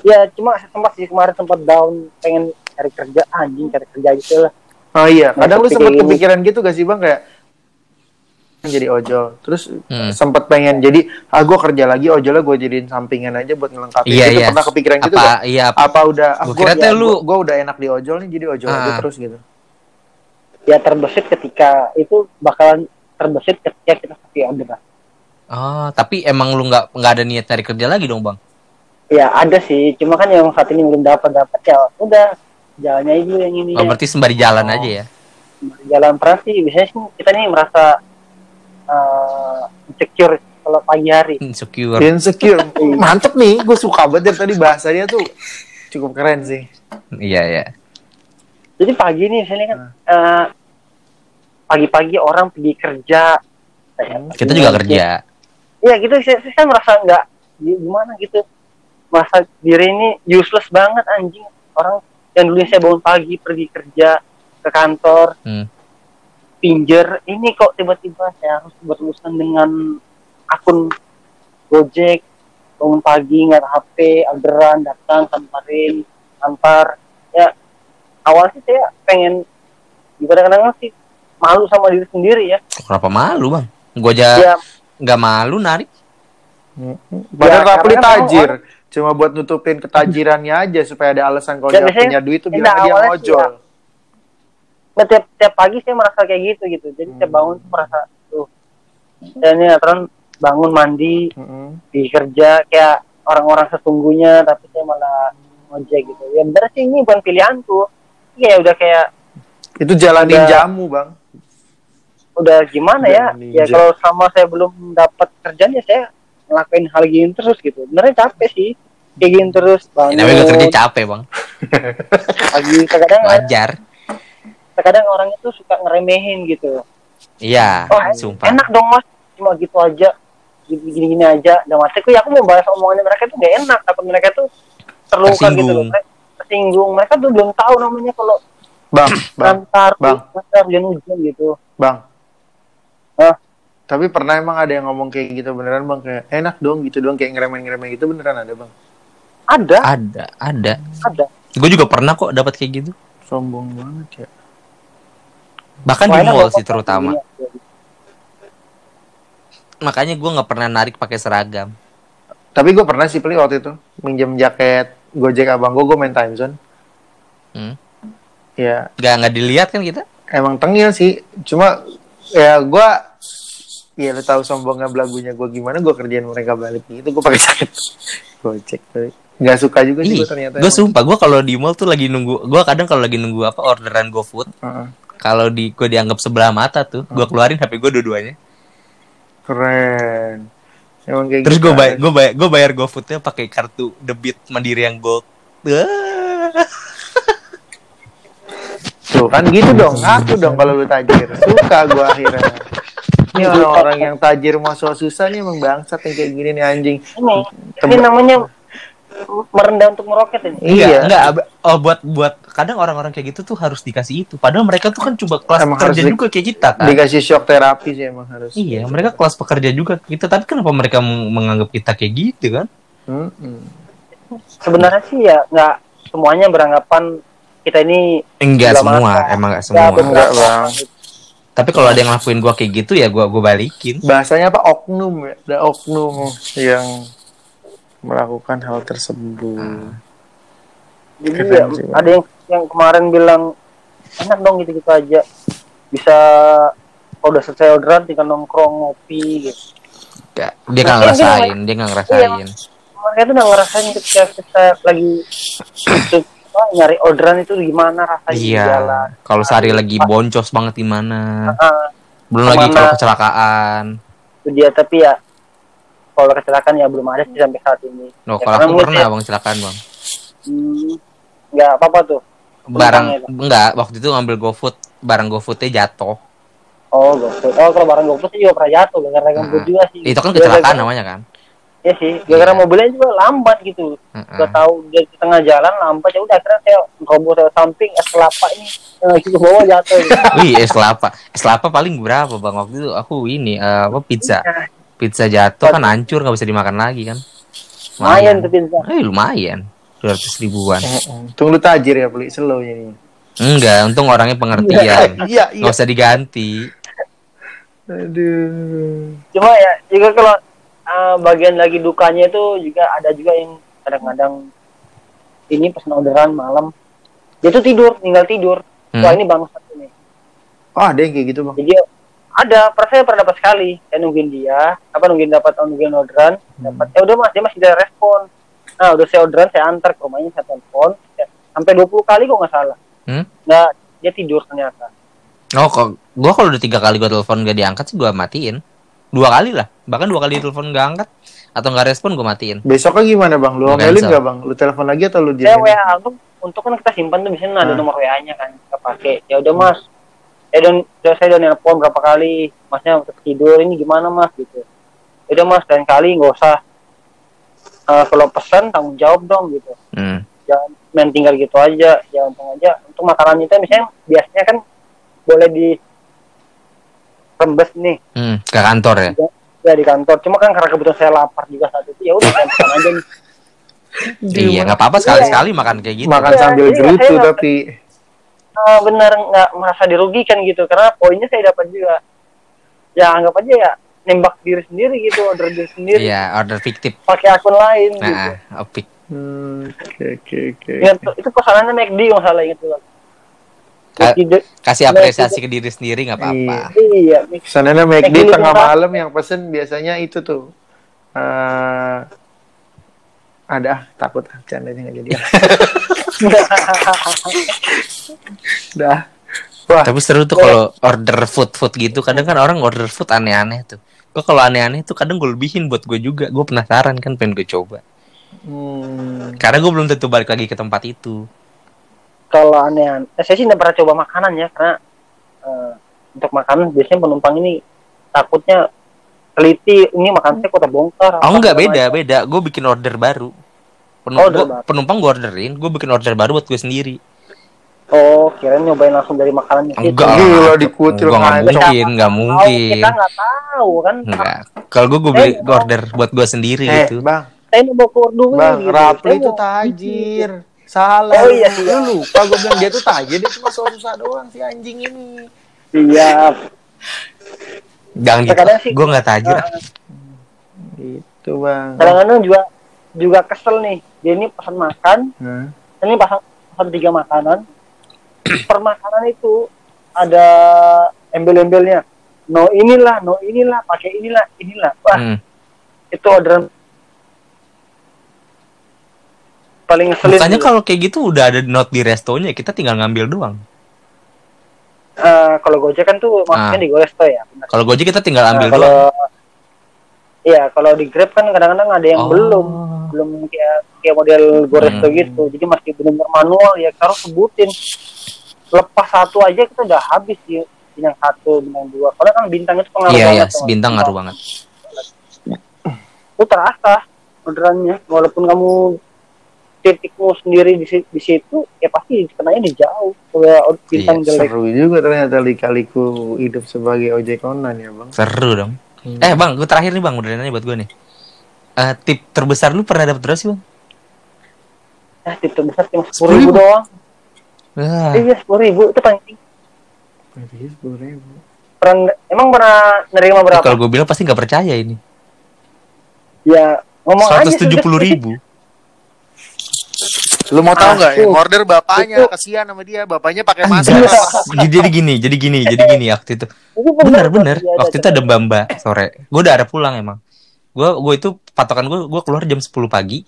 ya cuma sempat sih kemarin sempat down pengen cari kerja anjing cari kerja gitu lah Oh iya, kadang lu Nah, sempat kepikiran gitu gak sih bang kayak jadi ojol, terus Hmm. sempat pengen jadi ah gue kerja lagi ojolnya gue jadiin sampingan aja buat ngelengkapin. Iya, gitu. iya. Pernah kepikiran gitu Apa, gak? iya, Apa udah? Ah, gue kira tuh lu- gue udah enak di ojol nih jadi ojol aja Ah. terus gitu. ya terbesit ketika itu bakalan terbesit ketika kita sepi order Oh, tapi emang lu nggak nggak ada niat cari kerja lagi dong, Bang? ya ada sih cuma kan yang saat ini belum dapat dapat ya udah jalannya dulu yang ini Oh, ya. berarti sembari jalan Oh. aja ya. jalan peran sih biasanya sih kita nih merasa uh, insecure kalau pagi hari Insecure. Insecure, mantep nih, gue suka banget dari tadi bahasanya tuh cukup keren sih. Iya, iya. jadi pagi nih misalnya kan uh, pagi-pagi orang pergi kerja. Kayak Kita juga kerja. Iya gitu. Saya, saya merasa nggak gi- gimana gitu? Merasa diri ini useless banget anjing. Orang yang dulunya saya bangun pagi pergi kerja ke kantor Hmm. pinjer ini kok tiba-tiba saya harus berurusan dengan akun Gojek. Bangun pagi nggak HP orderan datang samperin antar ya awalnya sih saya pengen gimana kadang sih malu sama diri sendiri ya Kenapa malu, Bang? Gua aja ya nggak malu narik. Padahal Ya, Rapli tajir, cuma buat nutupin ketajirannya aja supaya ada alasan kalau Ya, dia punya duit tuh Nah, bilang dia ngojol. Nah, tiap tiap pagi saya merasa kayak gitu gitu jadi tiap bangun tuh merasa tuh saya ini aturan bangun mandi Mm-mm. di kerja kayak orang-orang sesungguhnya tapi saya malah ngojek gitu ya bener sih ini bukan pilihanku ya udah kayak Itu jalanin Udah. jamu bang. Udah gimana ya Udah ya ninja. kalau sama saya belum dapat kerjaan ya saya ngelakuin hal gini terus gitu benernya capek sih kayak gini terus Ya, bangun namanya kerja capek, Bang. pagi terkadang Wajar. terkadang orang itu suka ngeremehin gitu Iya, oh sumpah. enak dong mas cuma gitu aja gini gini aja dan maksudku ya aku mau bahas omongannya mereka tuh gak enak takut mereka tuh terluka gitu Tersinggung. loh mereka tersinggung mereka tuh belum tahu namanya kalau Bang, bang, Bang. hujan-hujan gitu bang. Hah? Tapi pernah emang ada yang ngomong kayak gitu beneran bang kayak enak dong gitu dong kayak ngeremen-ngeremen gitu beneran ada bang. ada Ada, ada. ada Gue juga pernah kok dapat kayak gitu. Sombong banget ya. Bahkan di Wah, enak mall sih terutama. Iya. Makanya gue nggak pernah narik pakai seragam. Tapi gue pernah sih Pli waktu itu minjem jaket Gojek abang gue, gue main time zone. Hmm. Ya Gak nggak dilihat kan kita? emang tengil sih. Cuma ya gue ya lu tahu sombongnya belagunya gue gimana gue kerjain mereka balik gitu gue pakai jaket Gojek. Pli. Nggak suka juga sih Ih, gue ternyata. gue sumpah gue kalau di mall tuh lagi nunggu. Gue kadang kalau lagi nunggu apa orderan GoFood, Heeh. kalau di gue dianggap sebelah mata tuh, gue keluarin HP gue dua-duanya. Keren. Emang kayak Terus gitu gue bayar ada. gue bayar gue bayar GoFoodnya pakai kartu debit Mandiri yang gold. Tuh kan gitu dong, ngaku dong kalau lu tajir. Suka gua akhirnya. Ini orang-orang yang tajir so susah nih emang bangsat yang kayak gini nih anjing. ini ini namanya merendah untuk meroket ini Iya. Enggak, enggak. Oh, buat buat kadang orang-orang kayak gitu tuh harus dikasih itu. Padahal mereka tuh kan coba kelas Emang pekerja di- juga kayak kita kan. Dikasih shock terapi sih emang harus. Iya, mereka kelas pekerja juga kita. Tapi kenapa mereka meng- menganggap kita kayak gitu kan? Mm-mm. sebenarnya sih ya nggak semuanya beranggapan kita ini Enggak semua, emang enggak Ya, semua. beberapa. Enggak, Bang. Tapi kalau ada yang ngelakuin gua kayak gitu ya gua gua balikin. Bahasanya apa? Oknum ya. Ada oknum yang melakukan hal tersebut. jadi Keren ya, ada yang yang kemarin bilang enak dong gitu gitu aja bisa kalau udah selesai orderan tinggal nongkrong ngopi gitu Nggak, dia nggak Iya, ngerasain dia nggak ngerasain mereka tuh udah ngerasain ketika kita lagi nyari orderan itu gimana rasanya di iya jalan. kalau sehari lagi boncos banget gimana Ah, belum lagi Ke mana? kalau kecelakaan. Itu dia tapi ya kalau kecelakaan ya belum ada sih sampai saat ini. No Ya, kalau karena aku pernah ya, bang kecelakaan bang. Hmm, nggak apa apa tuh. Barang enggak waktu itu ngambil GoFood barang GoFoodnya jatuh. Oh GoFood. Oh kalau barang GoFood sih juga pernah jatuh gambut Nah, juga sih. Itu kan Gara-gara- kecelakaan namanya kan Iya sih, gara-gara Iya. mobilnya juga lambat gitu. Heeh. Gak tahu dia di tengah jalan lambat ya udah akhirnya saya roboh saya samping es kelapa ini yang gitu bawah jatuh. Gitu. Wih, es kelapa. Es kelapa paling berapa bang? Waktu itu aku ini eh, apa pizza. Pizza jatuh kan hancur nggak bisa dimakan lagi kan? Lumayan tuh pizza. Eh lumayan. 200 ribuan. Tunggu lu tajir ya beli slow ini. Enggak, untung orangnya pengertian. Iya, iya. Nggak usah diganti. Aduh. Cuma ya juga kalau eh, bagian lagi dukanya itu juga ada juga yang kadang-kadang ini pas orderan malam dia tuh tidur, tinggal tidur. Hmm. Wah ini bangsat ini. Oh, ada yang kayak gitu, Bang. Jadi ada, pernah saya pernah dapat sekali. Saya nungguin dia, apa nungguin dapat nungguin orderan, dapat. Ya udah mas, dia masih ada respon. Nah udah saya orderan, saya antar ke rumahnya, saya telepon, saya- sampai 20 kali kok nggak salah. Hmm? Nggak, dia tidur ternyata. Oh, kok gua kalau udah tiga kali gua telepon gak diangkat sih gua matiin. Dua kali lah. Bahkan dua kali telepon gak angkat atau nggak respon gua matiin. Besoknya gimana, Bang? Lu omelin cancel. nggak, Bang? Lu telepon lagi atau lu Saya diamin? WA untuk untuk kan kita simpan tuh biasanya ada Ah. nomor WA-nya kan kita pakai. Ya udah mas, saya udah udah- saya udah nelpon berapa kali, masnya tetap tidur ini gimana mas gitu. Ya udah mas, lain kali nggak usah. Eh, kalau pesan tanggung jawab dong gitu. Hmm. jangan main tinggal gitu aja ya untung aja untuk makanan itu misalnya biasanya kan boleh di rembes nih Hmm, ke kantor ya. ya di kantor cuma kan karena kebetulan saya lapar juga saat itu ya udah saya pesan aja nih Iya, nggak apa-apa sekali-sekali makan kayak gitu. Makan Iya, sambil iya, gerutu tapi Ah, benar nggak merasa dirugikan gitu karena poinnya saya dapat juga ya anggap aja ya nembak diri sendiri gitu order diri sendiri Iya, order fiktif. pakai akun lain gitu Nah, opik. Hmm, oke oke oke. Itu pesanannya McD kalau salah ingat tuh Ka- Kasih apresiasi ke diri sendiri nggak apa-apa. iya Mc- Sananya McD McD tengah malam yang pesen biasanya itu tuh. eh ada ah, takut ah, bercandanya nggak jadi. ah. Udah. Wah, Tapi seru tuh kalau order food food gitu. Kadang kan orang order food aneh-aneh tuh. Gue kalau aneh-aneh tuh kadang gue lebihin buat gue juga. Gue penasaran kan pengen gue coba. hmm, Karena gue belum tentu balik lagi ke tempat itu. Kalau aneh eh, saya sih nggak pernah coba makanan ya karena eh, untuk makanan biasanya penumpang ini takutnya teliti ini makan saya kota bongkar Oh enggak beda macam. beda. Gue bikin order baru. Penum- Order gua- baru. penumpang gue orderin, gue bikin order baru buat gue sendiri. oh kirain nyobain langsung dari makanannya situ. Enggak. Gila, dikutil Gua nggak ngaco. mungkin, nggak Tahu, mungkin. kita nggak tahu kan Enggak. Kalau gue gue beli Eh, order buat gue sendiri eh, gitu. Bang, saya mau bawa keluar duit Bang, gitu. Rapli itu tajir. Salah. Oh, iya, iya. Lu lupa gue bilang dia tuh tajir, dia cuma susah doang si anjing ini. iya Jangan gitu. Sih- Gue nggak tajir. Eh, Gitu, Bang. kadang-kadang juga juga kesel nih dia ini pesan makan Hah? ini pasang pesan tiga makanan per makanan itu ada embel-embelnya no inilah no inilah pakai inilah inilah wah Hmm. itu orderan paling ngeselin gitu. kalau kayak gitu udah ada note di restonya, kita tinggal ngambil doang. Eh, kalau gojek kan tuh maksudnya Ah. di Goresto ya. Kalau Gojek kita tinggal Nah, ambil kalau doang. iya kalau di Grab kan kadang-kadang ada yang Oh. belum belum kayak kayak model Goresto Hmm. gitu jadi masih benar manual ya harus sebutin lepas satu aja kita udah habis di bintang satu bintang dua soalnya kan bintang itu pengaruh Iya, iya, banget tuh. bintang ngaruh banget. itu terasa orderannya walaupun kamu titikmu sendiri di, di situ ya pasti kenanya di jauh Iya, jelek Seru juga ternyata lika-liku hidup sebagai ojek online ya, Bang. Seru dong. Hmm. Eh bang, gue terakhir nih bang, udah nanya buat gue nih. Eh, tip terbesar lu pernah dapet berapa sih bang? ya tip terbesar cuma sepuluh ribu doang Wah, iya sepuluh ribu itu paling tinggi Berarti sepuluh ribu. pernah emang pernah nerima berapa kalau gue bilang pasti nggak percaya ini. ya ngomong aja Seratus tujuh puluh sudah. ribu. Lu mau tahu nggak? Yang order bapaknya, kasihan sama dia. Bapaknya pakai masker. jadi jadi gini jadi gini jadi gini waktu itu. Bener bener Iya, waktu itu ada mbak mbak sore. Gue udah ada pulang emang. Gue gue itu patokan gue gue keluar jam 10 pagi.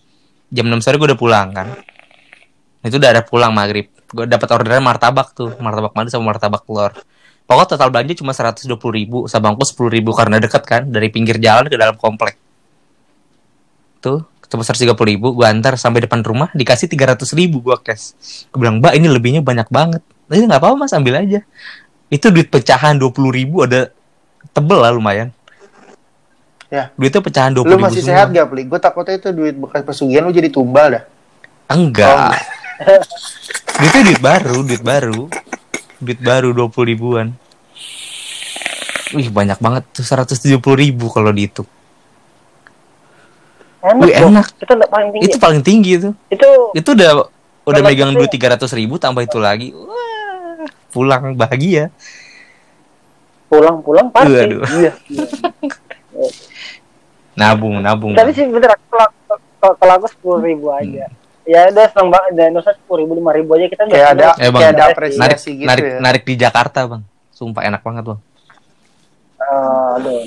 Jam 6 sore gue udah pulang kan. Itu udah ada pulang maghrib. Gue dapat orderan martabak tuh. Martabak madu sama martabak telur. Pokok total belanja cuma 120 ribu. Sabangku 10 ribu karena deket kan dari pinggir jalan ke dalam komplek. Tuh cuma 130 ribu gue antar sampai depan rumah dikasih 300 ribu gue cash. Gue bilang mbak ini lebihnya banyak banget. Ini nggak apa-apa mas ambil aja. Itu duit pecahan 20 ribu ada tebel lah lumayan. Ya. duitnya pecahan 20 Lu ribu masih semua. sehat gak, Pli? Gue takutnya itu duit bekas pesugihan lu jadi tumbal dah. enggak. Duitnya duit baru duit baru. Duit baru 20 ribuan. Wih banyak banget tuh 170 ribu kalau dihitung Enak, Wih, enak. Itu udah paling tinggi. Itu paling tinggi itu Itu Itu udah udah megang duit 300 ribu tambah itu lagi Wah pulang bahagia pulang-pulang pasti. Waduh. Iya. nabung nabung Tapi sih bener kalau kalau- aku sepuluh ribu Hmm. aja. Ya udah seneng banget dan dosa sepuluh ribu lima ribu aja kita Kayak ada. Eh, kayak ada narik apresiasi gitu narik ya. narik di Jakarta bang sumpah enak banget bang Eh, aduh,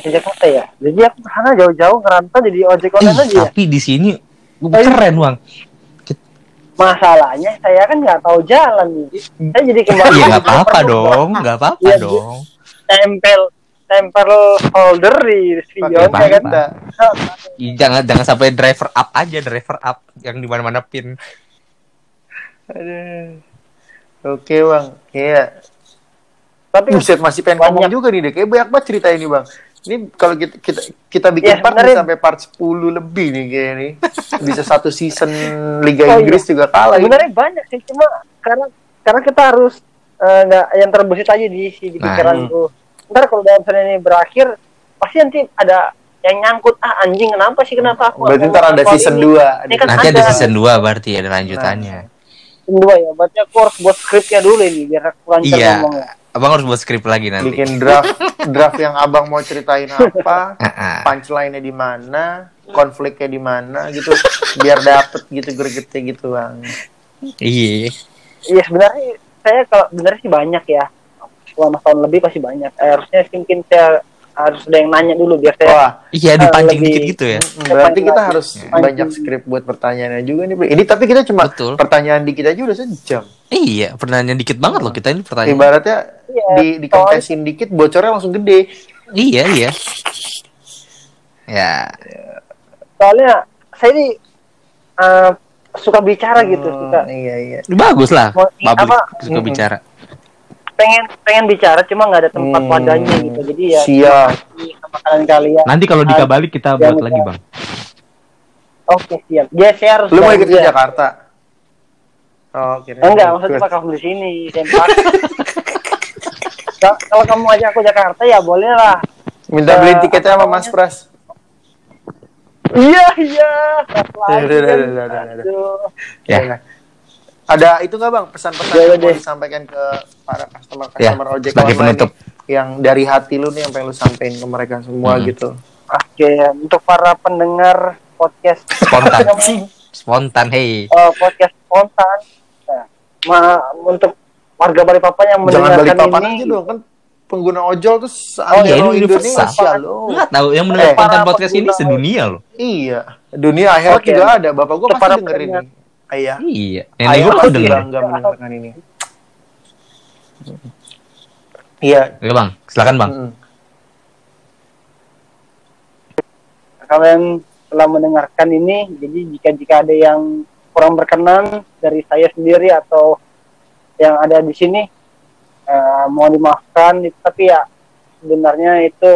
ke Jakarta ya. Jadi aku ke sana jauh-jauh ngerantau jadi ojek online Ih, aja ya. tapi di sini Oh, keren bang Masalahnya saya kan nggak tahu jalan nih. Saya jadi kembali. Iya nggak apa-apa dong, nggak apa-apa Iya, dong. Tempel tempel folder di spion ya kan. Ih, Jangan jangan sampai driver up aja, driver up yang di mana-mana pin. Aduh. Oke bang, iya. Tapi Buset masih pengen Banyak. ngomong juga nih deh. Kayak banyak banget cerita ini bang. Ini kalau kita kita, kita bikin Ya, part sampai part 10 lebih nih kayak nih. Bisa satu season Liga Oh, iya. Inggris juga kalah. ini. sebenarnya banyak sih cuma karena karena kita harus eh, nggak yang terbesit aja di di Nah. pikiranku. Ntar kalau dalam misalnya ini berakhir pasti nanti ada yang nyangkut ah anjing kenapa sih kenapa aku Berarti ntar ngomong ada season ini?" 2. Ini kan Nanti ada ada. season 2 berarti ada lanjutannya. Season dua ya berarti aku harus buat skripnya dulu ini biar aku lancar Iya. ngomongnya Abang harus buat skrip lagi nanti. Bikin draft draft yang abang mau ceritain apa, Ah, ah. punchline-nya di mana, konfliknya di mana gitu, biar dapet gitu gregetnya gitu bang. Iya. iya sebenarnya saya kalau sebenarnya sih banyak ya selama tahun lebih pasti banyak Eh, harusnya mungkin saya harus ada yang nanya dulu biar saya Wah, Iya, dipancing lebih- dikit gitu ya. Berarti kita lagi. harus Pancing. banyak skrip buat pertanyaannya juga nih. Bro. Ini tapi kita cuma Betul. pertanyaan dikit aja udah sejam. Iya, pertanyaan dikit banget loh kita ini pertanyaan. Ibaratnya Iya, di dikontesin dikit bocornya langsung gede. Iya, iya. Ya, soalnya saya ini eh, suka bicara gitu Hmm, suka Iya iya. bagus lah. Mau- apa? suka bicara. Pengen pengen bicara cuma nggak ada tempat Hmm, wadahnya gitu jadi ya Siap. sama kalian kalian Nanti kalau Dika balik kita buat lagi bang. oke siap dia harus Lu mau ikut ke. Jakarta? Oh, kira enggak maksudnya pak kamu di sini kalau kamu ajak aku Jakarta ya boleh lah Minta beliin Eh, tiketnya apa sama Mas? Pras. iya iya. Ya. Iya. Ada itu nggak bang pesan-pesan Ya, yang mau disampaikan ke para customer Ya, customer ojek sebagai online penutup. nih, yang dari hati lu nih yang pengen lu sampein ke mereka semua Hmm. gitu. oke untuk para pendengar podcast Spontan. Spontan, hey. Eh, podcast spontan nah, ma- untuk warga Balikpapan yang Jangan balik mendengarkan papan ini aja dong kan pengguna ojol tuh Oh iya, ini universal. Indonesia loh. Enggak tahu yang mendengar Eh, spontan podcast ini sedunia loh. Iya, dunia akhirat Oke. juga ada. Bapak gua pasti dengerin nih. Ayah. Iya. Nenek Ayah gue pasti denger. bangga mendengarkan ini. Iya. Oke bang, silakan bang. mm. kalian telah mendengarkan ini jadi jika jika ada yang kurang berkenan dari saya sendiri atau yang ada di sini eh, mohon dimaafkan tapi ya sebenarnya itu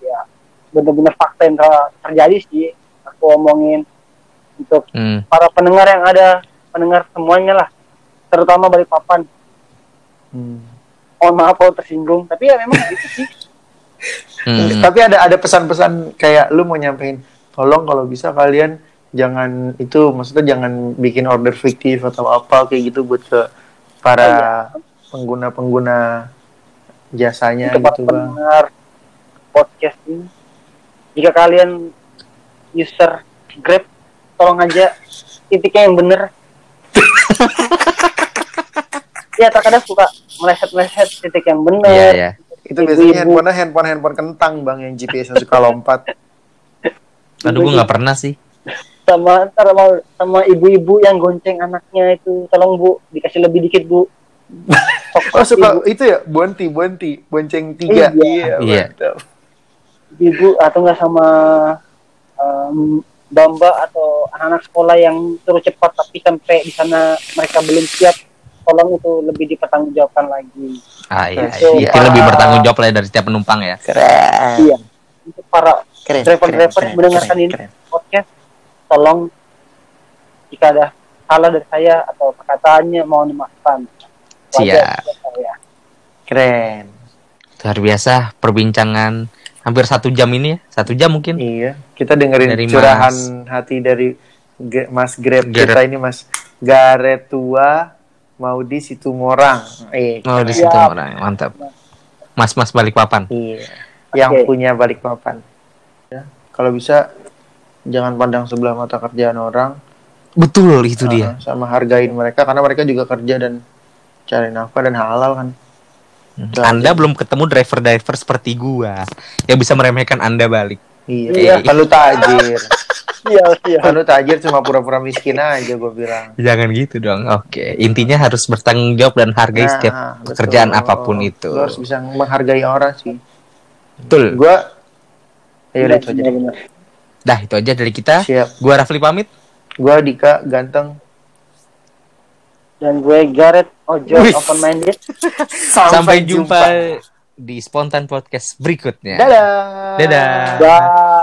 ya benar-benar fakta yang ter- terjadi sih aku omongin untuk Hmm. para pendengar yang ada pendengar semuanya lah terutama dari papan Hmm. mohon maaf kalau tersinggung tapi ya memang gitu sih Hmm. Tapi ada ada pesan-pesan kayak lu mau nyampein, tolong kalau bisa kalian jangan itu maksudnya jangan bikin order fiktif atau apa kayak gitu buat ke para pengguna-pengguna jasanya para gitu bang. podcast ini. Jika kalian user Grab, tolong aja titiknya yang bener. ya terkadang suka meleset-meleset titik yang benar Iya, iya. Itu biasanya handphone handphone handphone kentang bang yang GPS yang suka lompat. Aduh, gue nggak pernah sih. sama sama, sama ibu-ibu yang gonceng anaknya itu tolong bu dikasih lebih dikit bu Oh suka itu ya Bonti Bonti bonceng tiga. Iya. Iya. mantap. ibu atau enggak sama em, bamba atau anak-anak sekolah yang terus cepat tapi sampai di sana mereka belum siap tolong itu lebih dipertanggungjawabkan lagi Ah iya, So, iya. Itu para- lebih bertanggung jawab lah dari setiap penumpang ya. Keren. iya untuk para Keren. driver-driver yang mendengarkan keren, ini keren. podcast tolong jika ada salah dari saya atau perkataannya mohon dimaafkan Siap. saya. Keren. Luar biasa perbincangan hampir satu jam ini ya. Satu jam mungkin. Iya, kita dengerin Dari curahan Mas- hati dari Mas Grab kita ini Mas Garetua mau di situ morang. Eh, Oh, di keren. situ orang. Mantap. Mas-mas balik papan. Iya, yang Oke. punya balik papan. Ya, kalau bisa jangan pandang sebelah mata kerjaan orang, Betul itu dia. uh, sama hargain mereka karena mereka juga kerja dan cari nafkah dan halal kan. Anda belum ketemu driver-driver seperti gua yang bisa meremehkan Anda balik. Iya, Iya. kan lu tajir. iya iya kan lu tajir cuma pura-pura miskin aja gue bilang. Jangan gitu dong. Oke, intinya harus bertanggung jawab dan hargai Nah, setiap betul. pekerjaan apa pun itu. Lu harus bisa menghargai orang sih. Betul. Gua Ayo Benar, itu aja. deh. benar. Dah itu aja dari kita. Siap. Gua Rafli pamit. Gua Dika ganteng. dan gue Gareth Ojo open minded Sampai, jumpa. Di spontan podcast berikutnya. Dadah. Dadah. Bye.